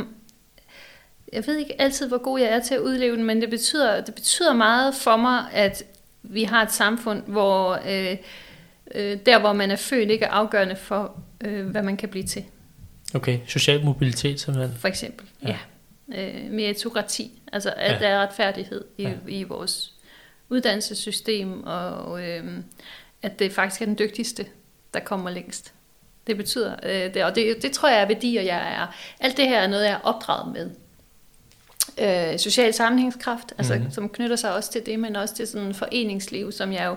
jeg ved ikke altid, hvor god jeg er til at udleve den, men det betyder, det betyder meget for mig, at vi har et samfund, hvor øh, øh, der, hvor man er født, ikke er afgørende for, øh, hvad man kan blive til. Okay, social mobilitet simpelthen. For eksempel, ja. ja. Øh, meritokrati, altså at ja. der er retfærdighed i, ja. i vores uddannelsessystem, og øh, at det faktisk er den dygtigste, der kommer længst. Det betyder øh, det, og det, det tror jeg er værdier, jeg er. Alt det her er noget, jeg er opdraget med. øh, social sammenhængskraft, altså, mm. som knytter sig også til det, men også til sådan foreningsliv, som jeg jo,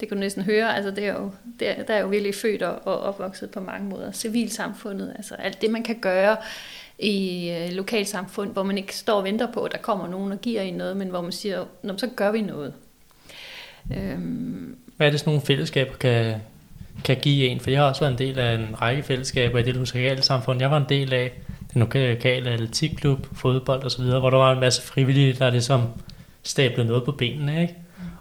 det kan du næsten høre, altså det er jo, det er, der er jo virkelig født og, og opvokset på mange måder. Civilsamfundet, altså alt det, man kan gøre i øh, lokalsamfund, hvor man ikke står og venter på, at der kommer nogen og giver en noget, men hvor man siger, så gør vi noget. Øhm. Hvad er det sådan nogle fællesskaber kan, kan give en? For jeg har også været en del af en række fællesskaber i det lokale samfund. Jeg var en del af den lokale atletikklub, fodbold osv., hvor der var en masse frivillige, der ligesom stablede noget på benene, ikke?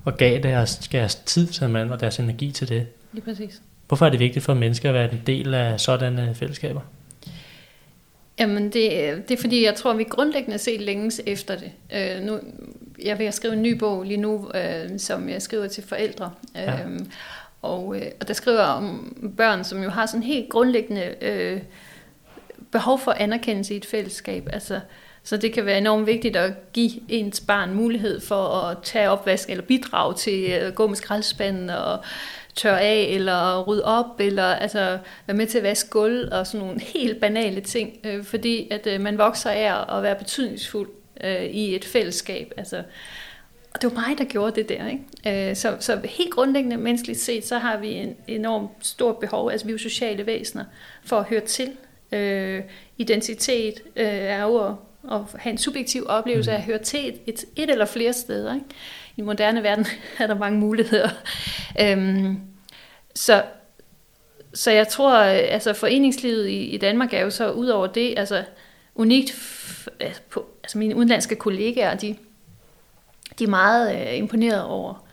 og gav deres, deres tid til og deres energi til det. Lige præcis. Hvorfor er det vigtigt for mennesker at være en del af sådanne fællesskaber? Jamen, det, det er fordi, jeg tror, vi grundlæggende set længes efter det. Øh, nu, jeg vil skrive en ny bog lige nu, øh, som jeg skriver til forældre. Ja. Og, øh, og der skriver om børn, som jo har sådan helt grundlæggende øh, behov for anerkendelse i et fællesskab. Altså, så det kan være enormt vigtigt at give ens barn mulighed for at tage opvask eller bidrage til øh, at gå med skraldespanden og tørre af, eller rydde op, eller altså, være med til at vaske gulv, og sådan nogle helt banale ting, øh, fordi at øh, man vokser af at være betydningsfuld øh, i et fællesskab. Altså, og det var mig, der gjorde det der. Ikke? Øh, så, så helt grundlæggende menneskeligt set, så har vi en enormt stort behov, altså vi er jo sociale væsener, for at høre til. Øh, identitet øh, er jo at, at have en subjektiv oplevelse af at høre til et, et, et eller flere steder. Ikke? I moderne verden [LAUGHS] er der mange muligheder. Øhm, så, så jeg tror, altså foreningslivet i, i Danmark er jo så ud over det, altså unikt altså, på, altså mine udenlandske kollegaer, de, de er meget øh, imponeret over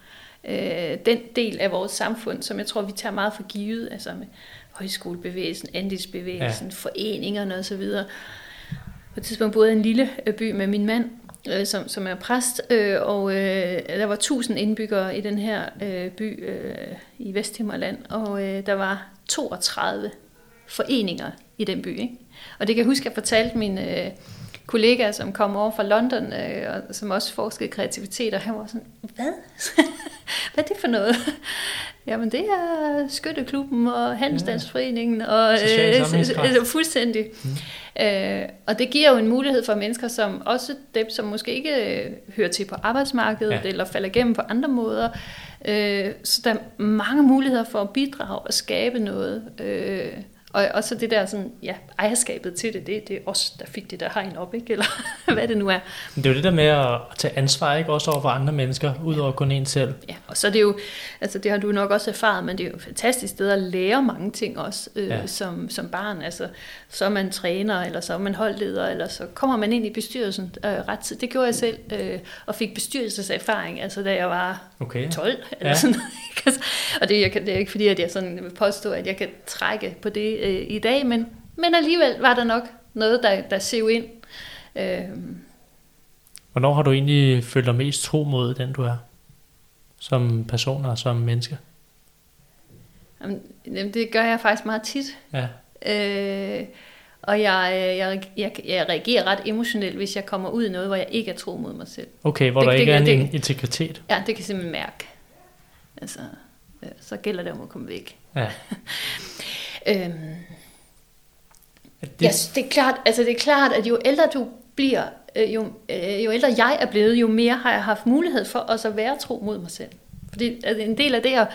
øh, den del af vores samfund, som jeg tror, vi tager meget for givet, altså med højskolebevægelsen, andelsbevægelsen, ja. foreningerne osv. På et tidspunkt boede jeg i en lille øh, by med min mand, øh, som, som er præst, øh, og øh, der var 1000 indbyggere i den her øh, by øh, i Vesthimmerland, og øh, der var 32 foreninger i den by. Ikke? Og det kan jeg huske, at jeg fortalte min øh, kollega, som kom over fra London, øh, og som også forskede kreativitet, og han var sådan, hvad? [LAUGHS] hvad er det for noget? [LAUGHS] Jamen det er Skytteklubben og Handelsdagsforeningen og øh, [LAUGHS] fuldstændig. Mm. Øh, og det giver jo en mulighed for mennesker, som også dem, som måske ikke øh, hører til på arbejdsmarkedet ja. eller falder igennem på andre måder. Øh, så der er mange muligheder for at bidrage og skabe noget. Øh, og, og så det der sådan, ja, ejerskabet til det, det, det er os, der fik det der hegn op, ikke? eller [LAUGHS] hvad det nu er. Men det er jo det der med at tage ansvar, ikke? også over for andre mennesker, udover kun en selv. Ja, og så er det jo, altså det har du nok også erfaret, men det er jo et fantastisk sted at lære mange ting også, øh, ja. som, som barn. Altså, så er man træner, eller så er man holdleder, eller så kommer man ind i bestyrelsen øh, ret tid. Det gjorde jeg selv, øh, og fik bestyrelseserfaring, altså da jeg var okay. 12, eller ja. sådan Og det, jeg kan, det er ikke fordi, at jeg sådan vil påstå, at jeg kan trække på det øh, i dag, men, men alligevel var der nok noget, der, der sev ind. Øh. Hvornår har du egentlig følt dig mest tro mod den, du er? Som person og som menneske? Jamen, det gør jeg faktisk meget tit. Ja. Øh, og jeg, jeg, jeg, jeg reagerer ret emotionelt, hvis jeg kommer ud i noget, hvor jeg ikke er tro mod mig selv. Okay, hvor det, der ikke det, er en det, integritet. Ja, det kan jeg simpelthen mærke. Altså, så gælder det om at komme væk. Ja. [LAUGHS] øhm, det... Ja, det er klart, altså det er klart, at jo ældre du bliver, øh, jo, øh, jo ældre jeg er blevet, jo mere har jeg haft mulighed for også at være tro mod mig selv. Fordi altså, en del af det at,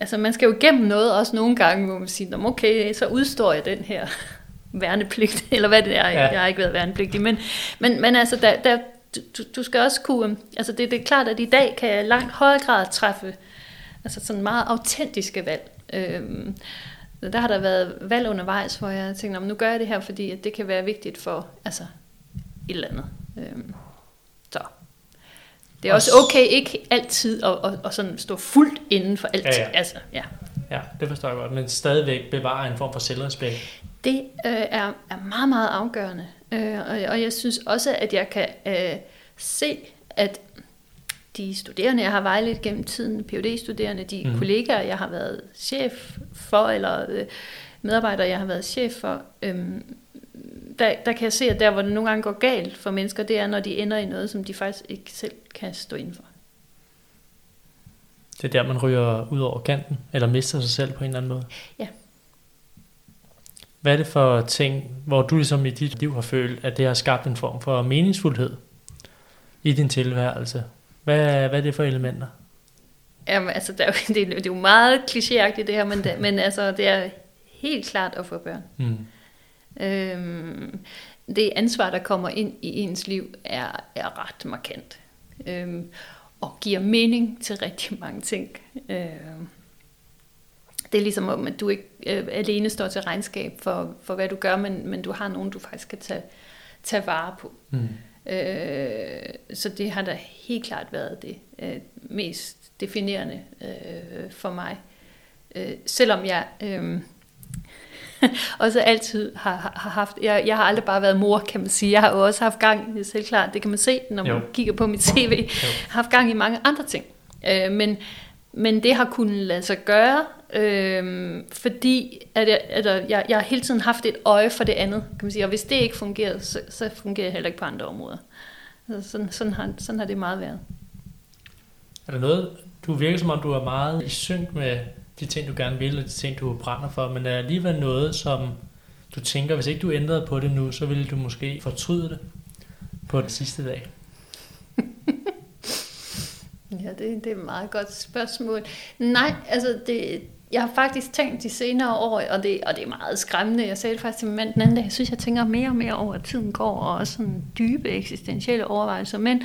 altså man skal jo igennem noget også nogle gange, hvor man siger, okay, så udstår jeg den her [LAUGHS] værnepligt, [LAUGHS] eller hvad det er, ja. jeg har ikke været værnepligtig, men, men, men altså, der, der, du, du skal også kunne, altså det, det er klart, at i dag kan jeg langt højere grad træffe altså sådan meget autentiske valg. Øhm, der har der været valg undervejs, hvor jeg tænkte, nu gør jeg det her, fordi at det kan være vigtigt for altså, et eller andet. Øhm, så. Det er også okay ikke altid at, at, at sådan stå fuldt inden for alt. Ja, ja. Altså, ja. ja, det forstår jeg godt, men stadigvæk bevare en form for selvrespekt. Det øh, er, er meget, meget afgørende. Øh, og, og jeg synes også, at jeg kan øh, se, at de studerende, jeg har vejledt gennem tiden, phd studerende de mm. kollegaer, jeg har været chef for, eller øh, medarbejdere, jeg har været chef for, øhm, der, der kan jeg se, at der, hvor det nogle gange går galt for mennesker, det er, når de ender i noget, som de faktisk ikke selv kan stå inden for. Det er der, man ryger ud over kanten, eller mister sig selv på en eller anden måde? Ja. Hvad er det for ting, hvor du ligesom i dit liv har følt, at det har skabt en form for meningsfuldhed i din tilværelse. Hvad, hvad er det for elementer? Jamen, altså, det er, jo, [LAUGHS] det, er, det er jo meget klichéagtigt det her, men, det, men altså, det er helt klart at få børn. Mm. Øhm, det ansvar, der kommer ind i ens liv, er, er ret markant. Øhm, og giver mening til [LAUGHS] rigtig mange ting. Øhm, det er ligesom om, at du ikke øh, alene står til regnskab for, for hvad du gør, men, men du har nogen, du faktisk kan tage, tage vare på. Mm. Øh, så det har da helt klart været det øh, mest definerende øh, for mig. Øh, selvom jeg øh, [LAUGHS] også altid har, har haft, jeg, jeg har aldrig bare været mor, kan man sige. Jeg har jo også haft gang, det er klart, det kan man se, når man jo. kigger på mit [LAUGHS] tv, jo. haft gang i mange andre ting. Øh, men, men det har kunnet lade sig gøre, øh, fordi at jeg, at jeg, jeg har hele tiden haft et øje for det andet, kan man sige. Og hvis det ikke fungerer, så, så fungerer det heller ikke på andre områder. Altså sådan, sådan, har, sådan har det meget været. Er der noget, du virker som om, du er meget i synk med de ting, du gerne vil, og de ting, du brænder for, men er alligevel noget, som du tænker, hvis ikke du ændrede på det nu, så ville du måske fortryde det på den sidste dag? [LAUGHS] ja, det, det er et meget godt spørgsmål. Nej, altså det, jeg har faktisk tænkt de senere år, og det, og det er meget skræmmende. Jeg sagde det faktisk til min mand den anden dag. Jeg synes, jeg tænker mere og mere over, at tiden går, og også sådan dybe eksistentielle overvejelser. Men,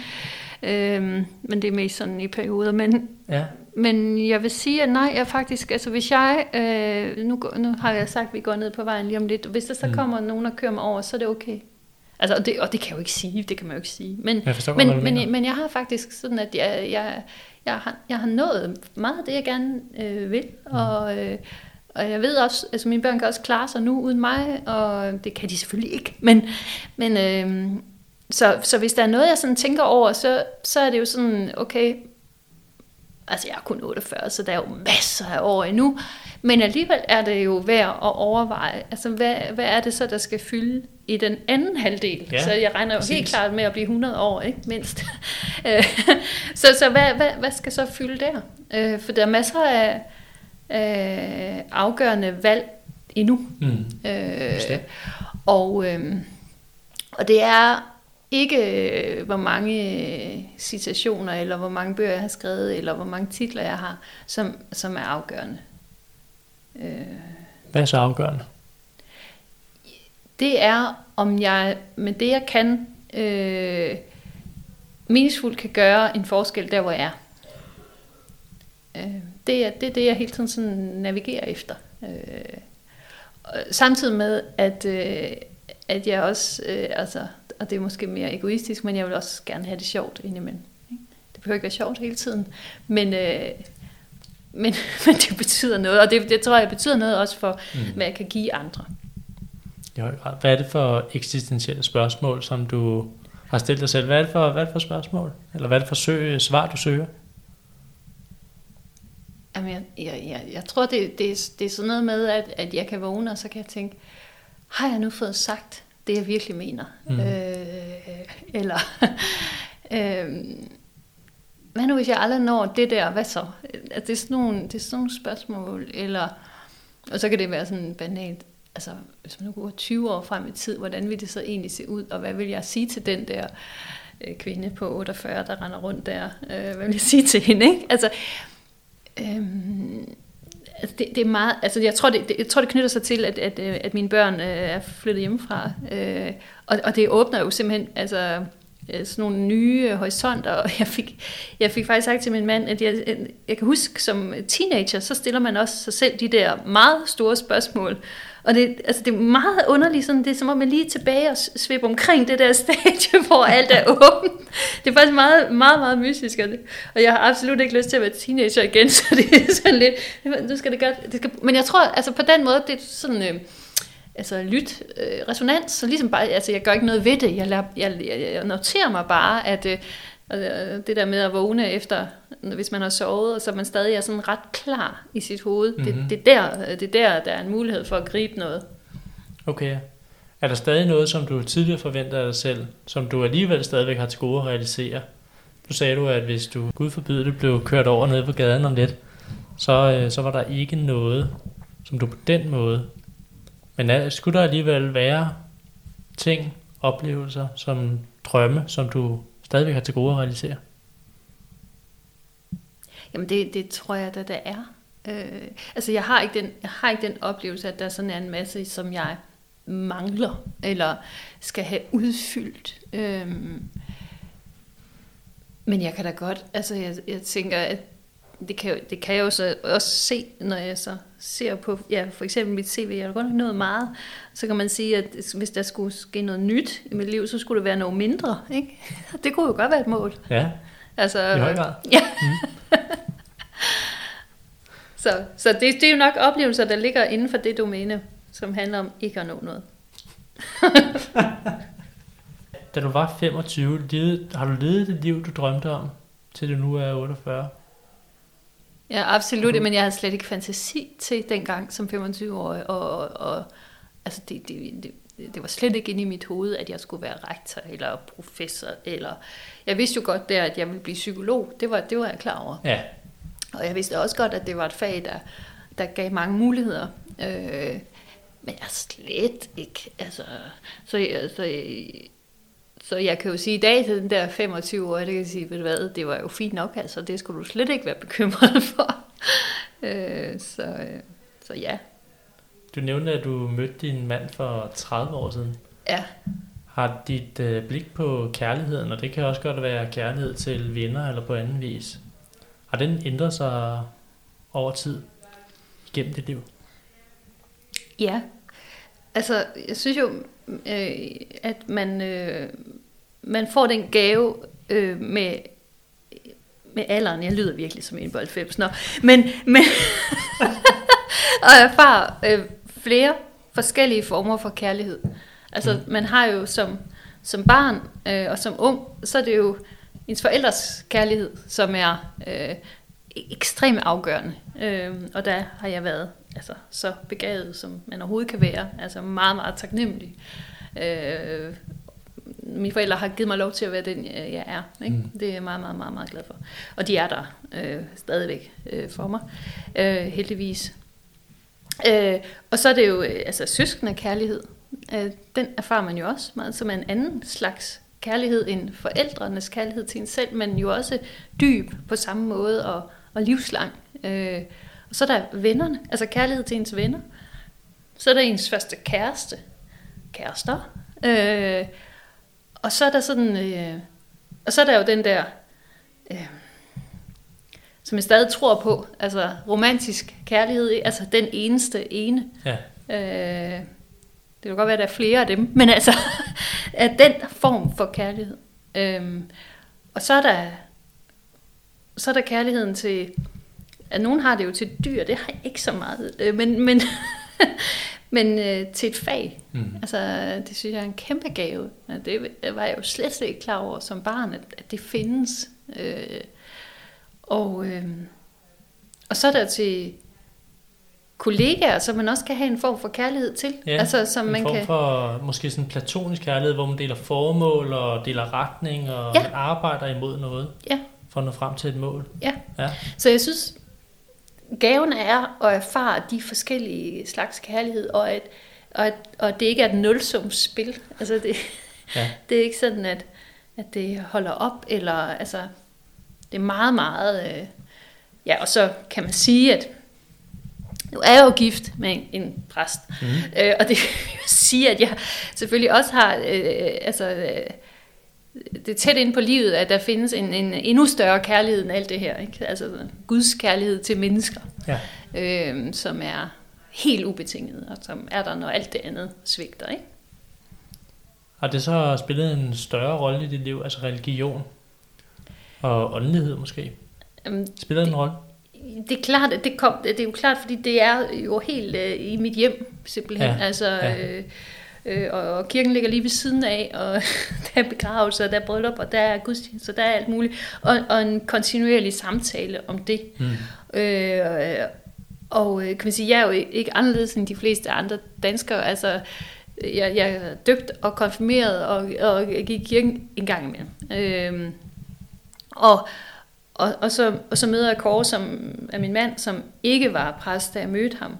øhm, men det er mest sådan i perioder. Men, ja. men jeg vil sige, at nej, jeg faktisk, altså hvis jeg, øh, nu, nu har jeg sagt, at vi går ned på vejen lige om lidt, hvis der så mm. kommer nogen og kører mig over, så er det okay. Altså, og, det, og det kan jeg jo ikke sige, det kan man jo ikke sige. Men, jeg forstår, men, men, men jeg har faktisk sådan, at jeg, jeg, jeg, har, jeg har nået meget af det, jeg gerne øh, vil. Mm. Og, øh, og jeg ved også, altså mine børn kan også klare sig nu uden mig, og det kan de selvfølgelig ikke. [LAUGHS] Men, men øh, så, så hvis der er noget, jeg sådan tænker over, så, så er det jo sådan, okay, altså jeg er kun 48, så der er jo masser af år endnu, men alligevel er det jo værd at overveje, altså hvad, hvad er det så, der skal fylde i den anden halvdel. Ja, så jeg regner jo præcis. helt klart med at blive 100 år, ikke mindst. [LAUGHS] så så hvad, hvad, hvad skal så fylde der? Øh, for der er masser af øh, afgørende valg endnu. Mm. Øh, og, øh, og det er ikke, øh, hvor mange citationer, eller hvor mange bøger jeg har skrevet, eller hvor mange titler jeg har, som, som er afgørende. Øh, Hvad er så afgørende? Det er, om jeg med det, jeg kan, øh, meningsfuldt kan gøre en forskel der, hvor jeg er. Øh, det, er det er det, jeg hele tiden sådan navigerer efter. Øh, samtidig med, at, øh, at jeg også, øh, altså, og det er måske mere egoistisk, men jeg vil også gerne have det sjovt indimellem. Ikke? Det behøver ikke være sjovt hele tiden, men, øh, men, [LAUGHS] men det betyder noget, og det, det tror jeg betyder noget også for, mm. hvad jeg kan give andre. I høj grad. Hvad er det for eksistentielle spørgsmål, som du har stillet dig selv? Hvad er det for, hvad er det for spørgsmål? Eller hvad er det for søge, svar, du søger? Jamen, jeg, jeg, jeg, jeg tror, det, det, er, det er sådan noget med, at, at jeg kan vågne, og så kan jeg tænke, har jeg nu fået sagt det, jeg virkelig mener? Mm. Øh, eller, [LAUGHS] øh, hvad nu hvis jeg aldrig når det der, hvad så? Altså, det, er sådan nogle, det er sådan nogle spørgsmål, eller, og så kan det være sådan banalt, altså hvis man nu går 20 år frem i tid, hvordan vil det så egentlig se ud, og hvad vil jeg sige til den der øh, kvinde på 48, der render rundt der? Øh, hvad vil jeg sige til hende, ikke? Altså, øhm, altså det, det er meget, altså jeg tror det, det, jeg tror det knytter sig til, at, at, øh, at mine børn øh, er flyttet hjemmefra, øh, og, og det åbner jo simpelthen, altså Øh, sådan nogle nye horisonter, og jeg fik, jeg fik faktisk sagt til min mand, at jeg, jeg kan huske, som teenager, så stiller man også sig selv de der meget store spørgsmål, og det, altså det er meget underligt, sådan, det er som om man lige tilbage og svipper omkring det der [LAUGHS] stadie, hvor alt er åbent. Det er faktisk meget, meget, meget mystisk, og, det, og jeg har absolut ikke lyst til at være teenager igen, [LAUGHS] så det er sådan lidt, nu skal det godt, det skal, men jeg tror, altså på den måde, det er sådan, øh, altså lyt, øh, resonans, så ligesom bare, altså jeg gør ikke noget ved det, jeg, lader, jeg, jeg, jeg noterer mig bare, at øh, det der med at vågne efter, hvis man har sovet, og så man stadig er sådan ret klar i sit hoved, mm-hmm. det, mhm. det, er der, det er der, der er en mulighed for at gribe noget. Okay. Er der stadig noget, som du tidligere forventer af dig selv, som du alligevel stadigvæk har til gode at realisere? Nu sagde du, at hvis du, Gud forbyde det, blev kørt over nede på gaden om lidt, så, øh, så var der ikke noget, som du på den måde men er, skulle der alligevel være ting, oplevelser, som drømme, som du stadigvæk har til gode at realisere? Jamen det, det tror jeg, da, der er. Øh, altså jeg har, ikke den, jeg har ikke den oplevelse, at der sådan er en masse, som jeg mangler, eller skal have udfyldt. Øh, men jeg kan da godt, altså jeg, jeg tænker, at det kan, det kan jeg jo så også se, når jeg så ser på, ja, for eksempel mit CV, jeg har godt nået meget, så kan man sige, at hvis der skulle ske noget nyt i mit liv, så skulle det være noget mindre, ikke? [LAUGHS] Det kunne jo godt være et mål. Ja, altså, i høj grad. Ja. Mm. [LAUGHS] så så det, det er jo nok oplevelser, der ligger inden for det domæne, som handler om ikke at nå noget. [LAUGHS] da du var 25, levede, har du levet det liv, du drømte om, til du nu er 48? Ja, absolut, men jeg havde slet ikke fantasi til dengang som 25-årig, og, og, og altså det, det, det, det var slet ikke inde i mit hoved, at jeg skulle være rektor eller professor, eller jeg vidste jo godt der, at jeg ville blive psykolog, det var, det var jeg klar over. Ja. Og jeg vidste også godt, at det var et fag, der, der gav mange muligheder. Øh, men jeg slet ikke, altså, så, så så jeg kan jo sige i dag til den der 25 år, det kan jeg sige, ved du hvad, det var jo fint nok, altså det skulle du slet ikke være bekymret [LAUGHS] for. øh, så, øh, så ja. Du nævnte, at du mødte din mand for 30 år siden. Ja. Har dit øh, blik på kærligheden, og det kan også godt være kærlighed til venner eller på anden vis, har den ændret sig over tid gennem dit liv? Ja, altså jeg synes jo, øh, at man, øh, man får den gave øh, med, med alderen. Jeg lyder virkelig som en bold 90. Nå. Men, men [LAUGHS] og erfare øh, flere forskellige former for kærlighed. Altså mm. man har jo som, som barn øh, og som ung, så er det jo ens forældres kærlighed, som er øh, ekstremt afgørende. Øh, og der har jeg været altså, så begavet, som man overhovedet kan være. Altså meget, meget taknemmelig. Øh, mine forældre har givet mig lov til at være den, øh, jeg er. Ikke? Mm. Det er jeg meget, meget, meget, meget glad for. Og de er der øh, stadigvæk øh, for mig, øh, heldigvis. Øh, og så er det jo øh, altså søskende kærlighed. Øh, den erfarer man jo også meget som en anden slags kærlighed end forældrenes kærlighed til en selv, men jo også dyb på samme måde og, og livslang. Øh, så er der vennerne, altså kærlighed til ens venner. Så er der ens første kæreste, kærester. Øh, og så er der sådan, øh, og så er der jo den der, øh, som jeg stadig tror på, altså romantisk kærlighed, altså den eneste ene. Ja. Øh, det kan godt være, at der er flere af dem, [LAUGHS] men altså, at den form for kærlighed. Øh, og så er der, så er der kærligheden til, at nogen har det jo til dyr, det har jeg ikke så meget, øh, men, men, [LAUGHS] men øh, til et fag. Mm. Altså, det synes jeg er en kæmpe gave. Det var jeg jo slet, slet ikke klar over som barn, at, at det findes. Øh, og, øh, og så er der til kollegaer, som man også kan have en form for kærlighed til. Ja, altså, som en man form kan... for måske sådan platonisk kærlighed, hvor man deler formål og deler retning, og ja. man arbejder imod noget. Ja. For at nå frem til et mål. Ja. ja. Så jeg synes, gaven er at erfare de forskellige slags kærlighed, og at, og at, og det ikke er et nulsumsspil. Altså det, ja. [LAUGHS] det er ikke sådan, at, at det holder op, eller altså, det er meget, meget... Øh, ja, og så kan man sige, at nu er jeg jo gift med en, en præst, mm. øh, og det vil sige, at jeg selvfølgelig også har øh, altså, øh, det er tæt ind på livet, at der findes en, en endnu større kærlighed end alt det her. Ikke? Altså Guds kærlighed til mennesker, ja. øh, som er helt ubetinget, og som er der, når alt det andet svigter. Ikke? Har det så spillet en større rolle i dit liv, altså religion og åndelighed måske? Spiller det en rolle? Det er klart, det, kom, det er jo klart, fordi det er jo helt uh, i mit hjem, simpelthen. Ja. Altså, ja. Øh, Øh, og, og kirken ligger lige ved siden af, og [LAUGHS] der er begravelser, der er bryllup, og der er gudstjenester, der er alt muligt. Og, og en kontinuerlig samtale om det. Mm. Øh, og øh, kan man sige, jeg er jo ikke anderledes end de fleste andre danskere. Altså, jeg, jeg er døbt og konfirmeret og, og gik i kirken en gang imellem. Øh, og, og, og, så, og så møder jeg Kåre, som er min mand, som ikke var præst, da jeg mødte ham,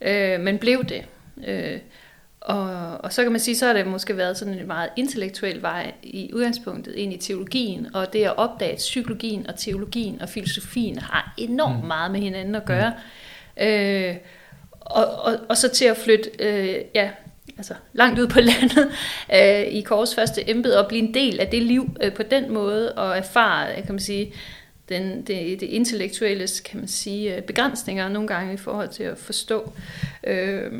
øh, men blev det. Øh, Og, og så kan man sige, så har det måske været sådan en meget intellektuel vej i udgangspunktet ind i teologien, og det at opdage, at psykologien og teologien og filosofien har enormt mm. meget med hinanden at gøre. Mm. Øh, og, og, og så til at flytte øh, ja, altså langt ud på [LAUGHS] landet øh, i Kors første embede og blive en del af det liv øh, på den måde og erfare, kan man sige, den, det, det intellektuelle, kan man sige, øh, begrænsninger nogle gange i forhold til at forstå. Øh,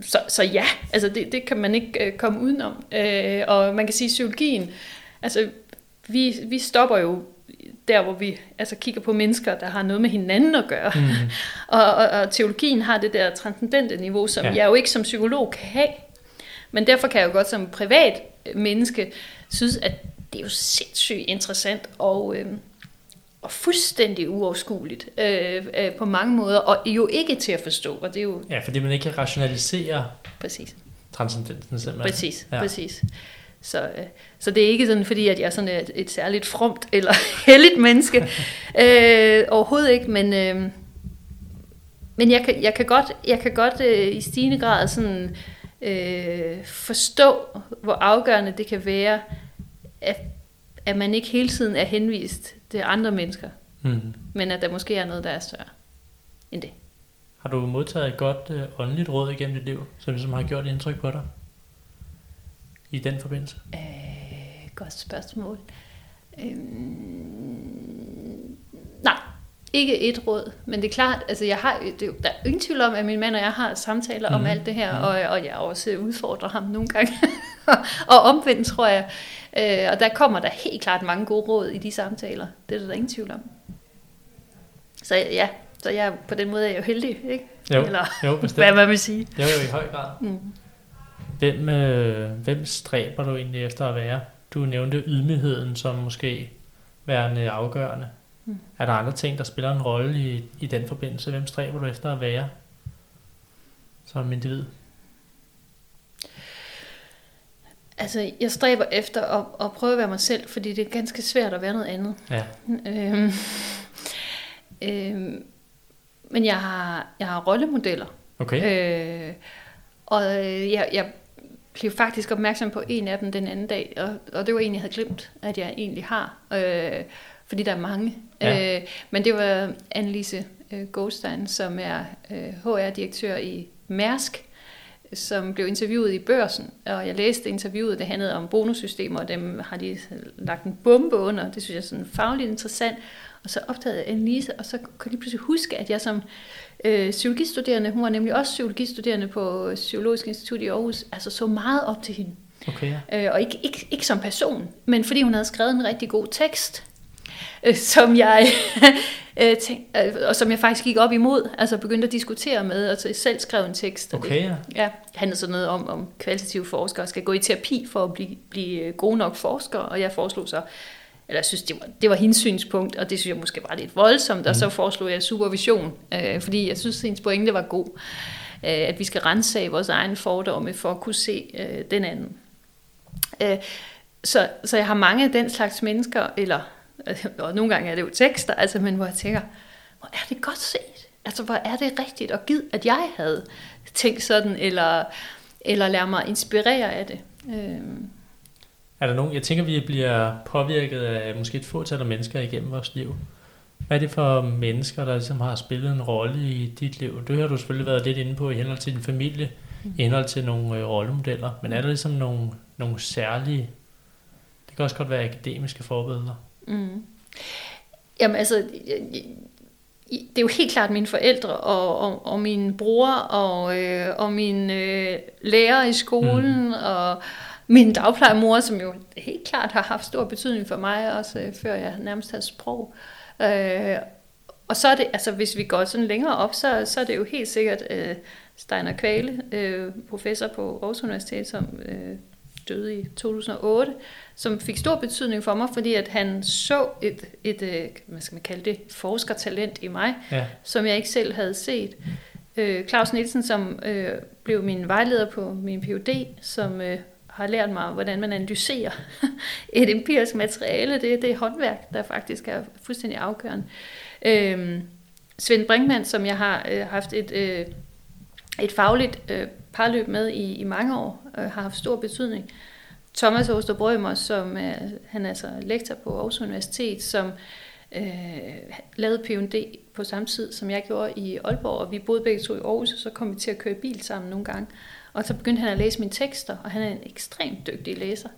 så, så ja, altså det, det kan man ikke øh, komme udenom. Øh, og man kan sige, psykologien, altså vi, vi stopper jo der, hvor vi altså kigger på mennesker, der har noget med hinanden at gøre. Mm. [LAUGHS] og, og, og teologien har det der transcendente niveau, som ja. jeg jo ikke som psykolog kan have. Men derfor kan jeg jo godt som privat menneske synes, at det er jo sindssygt interessant og, øh, og fuldstændig uoverskueligt øh, øh, på mange måder, og jo ikke til at forstå. Og det er jo... Ja, fordi man ikke kan rationalisere præcis. transcendensen simpelthen. Præcis, ja. præcis. Så, øh, så det er ikke sådan, fordi at jeg er sådan et, et særligt fromt eller [LAUGHS] heldigt menneske. [LAUGHS] øh, overhovedet ikke, men, øh, men jeg, kan, jeg kan godt, jeg kan godt øh, i stigende grad sådan, øh, forstå, hvor afgørende det kan være, at, at man ikke hele tiden er henvist til andre mennesker, mm. men at der måske er noget, der er større end det. Har du modtaget et godt øh, åndeligt råd igennem dit liv, som ligesom har gjort indtryk på dig? i den forbindelse? Øh, godt spørgsmål. Øh, nej, ikke et råd, men det er klart, altså jeg har, det, der er ingen tvivl om, at min mand og jeg har samtaler mm. om mhm. alt det her, mm. og, og jeg også udfordrer ham nogle gange, [LAUGHS] og omvendt tror jeg, øh, og der kommer der helt klart mange gode råd i de samtaler, det er der, der ingen tvivl om. Så ja, så jeg på den måde er jeg jo heldig, ikke? Jo, Eller, jo [LAUGHS] bestemt. hvad man vil sige. Det er jo i høj grad. Mm. Hvem, øh, hvem stræber du egentlig efter at være? Du nævnte ydmygheden som måske værende afgørende. Mm. Er der andre ting, der spiller en rolle i, i den forbindelse? Hvem stræber du efter at være som individ? Altså, jeg stræber efter at, at prøve at være mig selv, fordi det er ganske svært at være noget andet. Ja. Øhm, øhm, men jeg har, jeg har rollemodeller. Okay. Øh, og jeg, jeg blev faktisk opmærksom på en af dem den anden dag, og, og det var en, jeg havde glemt, at jeg egentlig har, øh, fordi der er mange. Ja. Øh, men det var Annelise øh, Goldstein, som er øh, HR-direktør i Mærsk, som blev interviewet i børsen, og jeg læste interviewet, det handlede om bonussystemer, og dem har de lagt en bombe under, det synes jeg er sådan fagligt interessant, og så opdagede jeg Annelise, og så kunne jeg pludselig huske, at jeg som øh, psykologistuderende, hun var nemlig også psykologistuderende på Psykologisk Institut i Aarhus, altså så meget op til hende. Okay, ja. øh, og ikke, ikke, ikke som person, men fordi hun havde skrevet en rigtig god tekst, øh, som jeg [LAUGHS] øh, tænk, øh, og som jeg faktisk gik op imod, altså begyndte at diskutere med, og så selv skrev en tekst. Okay, det, ja. ja. handlede sådan noget om, om kvalitative forskere skal gå i terapi for at blive, blive gode nok forskere, og jeg foreslog så, eller jeg synes, det var, det var hendes synspunkt, og det synes jeg måske var lidt voldsomt, og så mm. foreslog jeg supervision, øh, fordi jeg synes, at hendes pointe var god, øh, at vi skal rense af vores egne fordomme for at kunne se øh, den anden. Øh, så, så jeg har mange af den slags mennesker, eller øh, [LAUGHS] og nogle gange er det jo tekster, altså, men hvor jeg tænker, hvor er det godt set, altså hvor er det rigtigt, og giv, at jeg havde tænkt sådan, eller, eller lade mig inspirere af det. Øh, er der nogen, jeg tænker, vi bliver påvirket af måske et fåtal af mennesker igennem vores liv. Hvad er det for mennesker, der ligesom har spillet en rolle i dit liv? Det har du selvfølgelig været lidt inde på i henhold til din familie, i henhold til nogle øh, rollemodeller. Men er der ligesom nogle, nogle særlige, det kan også godt være akademiske forbilleder? Mm. Jamen altså, det er jo helt klart mine forældre og, og, og min bror og, øh, og min øh, lærer i skolen mm. og min dagplejemor, som jo helt klart har haft stor betydning for mig, også øh, før jeg nærmest havde sprog. Øh, og så er det, altså hvis vi går sådan længere op, så, så er det jo helt sikkert øh, Steiner Kvale, øh, professor på Aarhus Universitet, som øh, døde i 2008, som fik stor betydning for mig, fordi at han så et, et øh, hvad skal man kalde det, forskertalent i mig, ja. som jeg ikke selv havde set. Øh, Claus Nielsen, som øh, blev min vejleder på min Ph.D., som øh, har lært mig, hvordan man analyserer [LAUGHS] et empirisk materiale. Det, det er håndværk, der faktisk er fuldstændig afgørende. Øhm, Svend Brinkmann, som jeg har øh, haft et, øh, et fagligt øh, parløb med i, i mange år, øh, har haft stor betydning. Thomas Osterbrømer, som er, han er altså lektor på Aarhus Universitet, som øh, lavede Ph.D. på samme tid, som jeg gjorde i Aalborg, og vi boede begge to i Aarhus, og så kom vi til at køre bil sammen nogle gange. Og så begyndte han at læse mine tekster, og han er en ekstremt dygtig læser.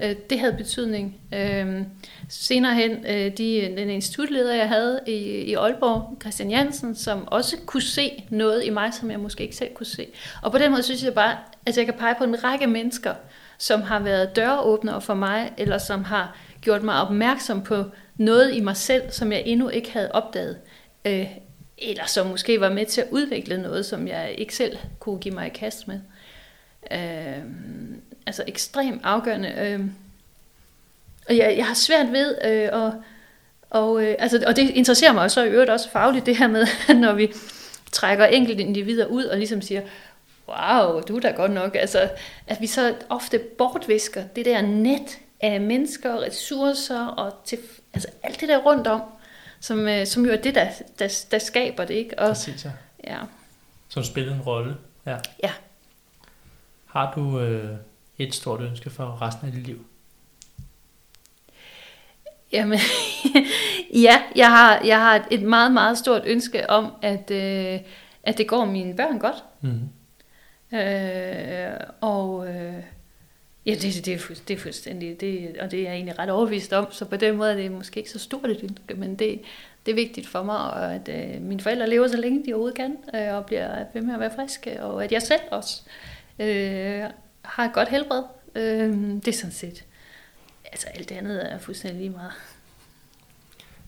Øh, det havde betydning. Øh, senere hen, øh, de, den institutleder, jeg havde i, i Aalborg, Christian Jansen, som også kunne se noget i mig, som jeg måske ikke selv kunne se. Og på den måde synes jeg bare, at jeg kan pege på en række mennesker, som har været døråbnere for mig, eller som har gjort mig opmærksom på noget i mig selv, som jeg endnu ikke havde opdaget. Øh, eller som måske var med til at udvikle noget, som jeg ikke selv kunne give mig i kast med. Øh, altså ekstremt afgørende. Øh, og jeg, jeg har svært ved øh, og, og, øh, altså, og det interesserer mig så i øvrigt også fagligt, det her med, [LAUGHS] når vi trækker enkelte individer ud og ligesom siger, wow, du er da godt nok, altså, at vi så ofte bortvisker det der net af mennesker og ressourcer og til, altså alt det der rundt om, som, øh, som jo er det, der, der, der skaber det, ikke? Og, Præcis, ja. ja. Som spiller en rolle. Ja. ja. Har du øh, et stort ønske for resten af dit liv? Jamen, [LAUGHS] ja, jeg har, jeg har et meget, meget stort ønske om, at, øh, at det går mine børn godt. Mm. Øh, og øh, ja, det, det, det, er, det er fuldstændig, det, og det er jeg egentlig ret overbevist om, så på den måde er det måske ikke så stort et ønske, men det, det er vigtigt for mig, at øh, mine forældre lever så længe de overhovedet kan, øh, og bliver ved med at være friske, og at jeg selv også øh, har et godt helbred. Øh, det er sådan set, altså alt det andet er fuldstændig lige meget.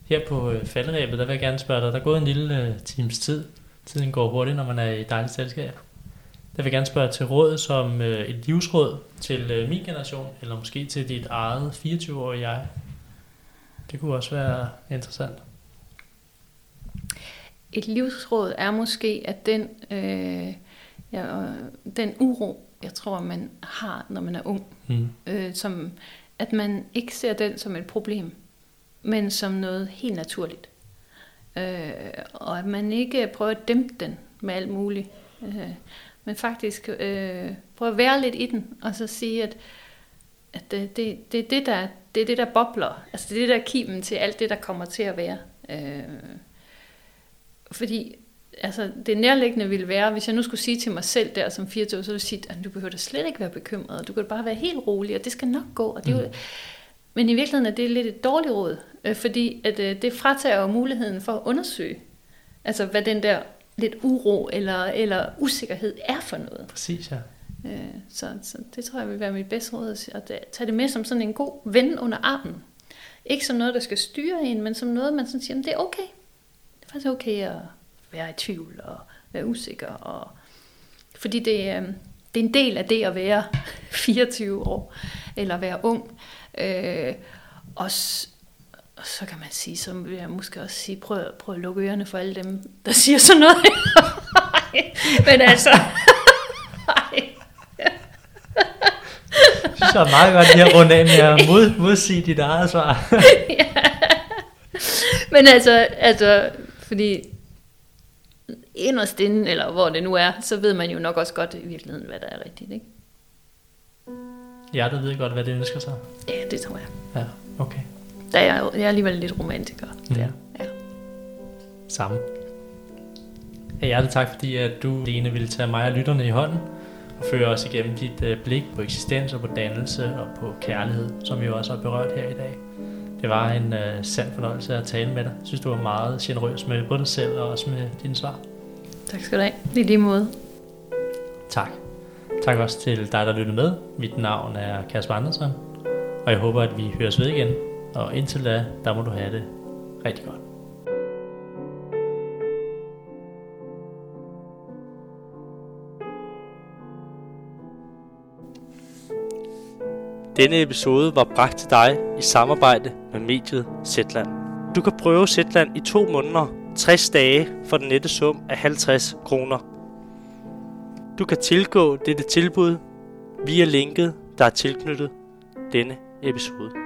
Her på øh, faldrebet, der vil jeg gerne spørge dig, der er gået en lille øh, times tid. Tiden går hurtigt, når man er i dejligt selskab. Der vil jeg gerne spørge til råd som øh, et livsråd til øh, min generation, eller måske til dit eget 24-årige jeg. Det kunne også være interessant. Et livsråd er måske, at den, øh, ja, den uro, jeg tror, man har, når man er ung, mm. øh, som, at man ikke ser den som et problem, men som noget helt naturligt. Øh, og at man ikke prøver at dæmpe den med alt muligt, øh, men faktisk øh, prøver at være lidt i den, og så sige, at, at det, det, det, det, der, det er det, der bobler. Altså det er det, der er kimen til alt det, der kommer til at være. Øh, fordi altså, det nærliggende ville være, hvis jeg nu skulle sige til mig selv der som 24, så ville jeg sige, at du behøver da slet ikke være bekymret, du kan bare være helt rolig, og det skal nok gå. Og det er jo, mm. Men i virkeligheden er det lidt et dårligt råd, øh, fordi at, øh, det fratager jo muligheden for at undersøge, altså hvad den der lidt uro eller, eller usikkerhed er for noget. Præcis, ja. Øh, så, så det tror jeg vil være mit bedste råd, at tage det med som sådan en god ven under armen. Ikke som noget, der skal styre en, men som noget, man sådan siger, det er okay. Det er faktisk okay at være i tvivl og være usikker. Og, fordi det, øh, det er en del af det at være [LAUGHS] 24 år, eller være ung. Øh, og, og så kan man sige, så vil jeg måske også sige, prøv, prøv at lukke ørerne for alle dem, der [LAUGHS] siger sådan noget. [LAUGHS] Men altså... Jeg synes, det er meget godt lige at runde af med at mod, modsige dit eget svar. ja. Men altså, altså, fordi inderst inde, eller hvor det nu er, så ved man jo nok også godt i virkeligheden, hvad der er rigtigt, ikke? Ja, du ved godt, hvad det ønsker sig. Ja, det tror jeg. Ja, okay. Da jeg, jeg er alligevel lidt romantiker. Mm. Der. Ja. Samme. Ja, hjertelig tak, fordi at du, Lene, ville tage mig og lytterne i hånden og føre os igennem dit uh, blik på eksistens og på dannelse og på kærlighed, som vi jo også har berørt her i dag. Det var en uh, sand fornøjelse at tale med dig. Jeg synes, du var meget generøs med både dig selv og også med dine svar. Tak skal du have. I lige måde. Tak. Tak også til dig, der lyttede med. Mit navn er Kasper Andersen, og jeg håber, at vi høres ved igen. Og indtil da, der må du have det rigtig godt. Denne episode var bragt til dig i samarbejde med mediet Zetland. Du kan prøve Zetland i to måneder, 60 dage for den nette sum af 50 kroner. Du kan tilgå dette tilbud via linket, der er tilknyttet denne episode.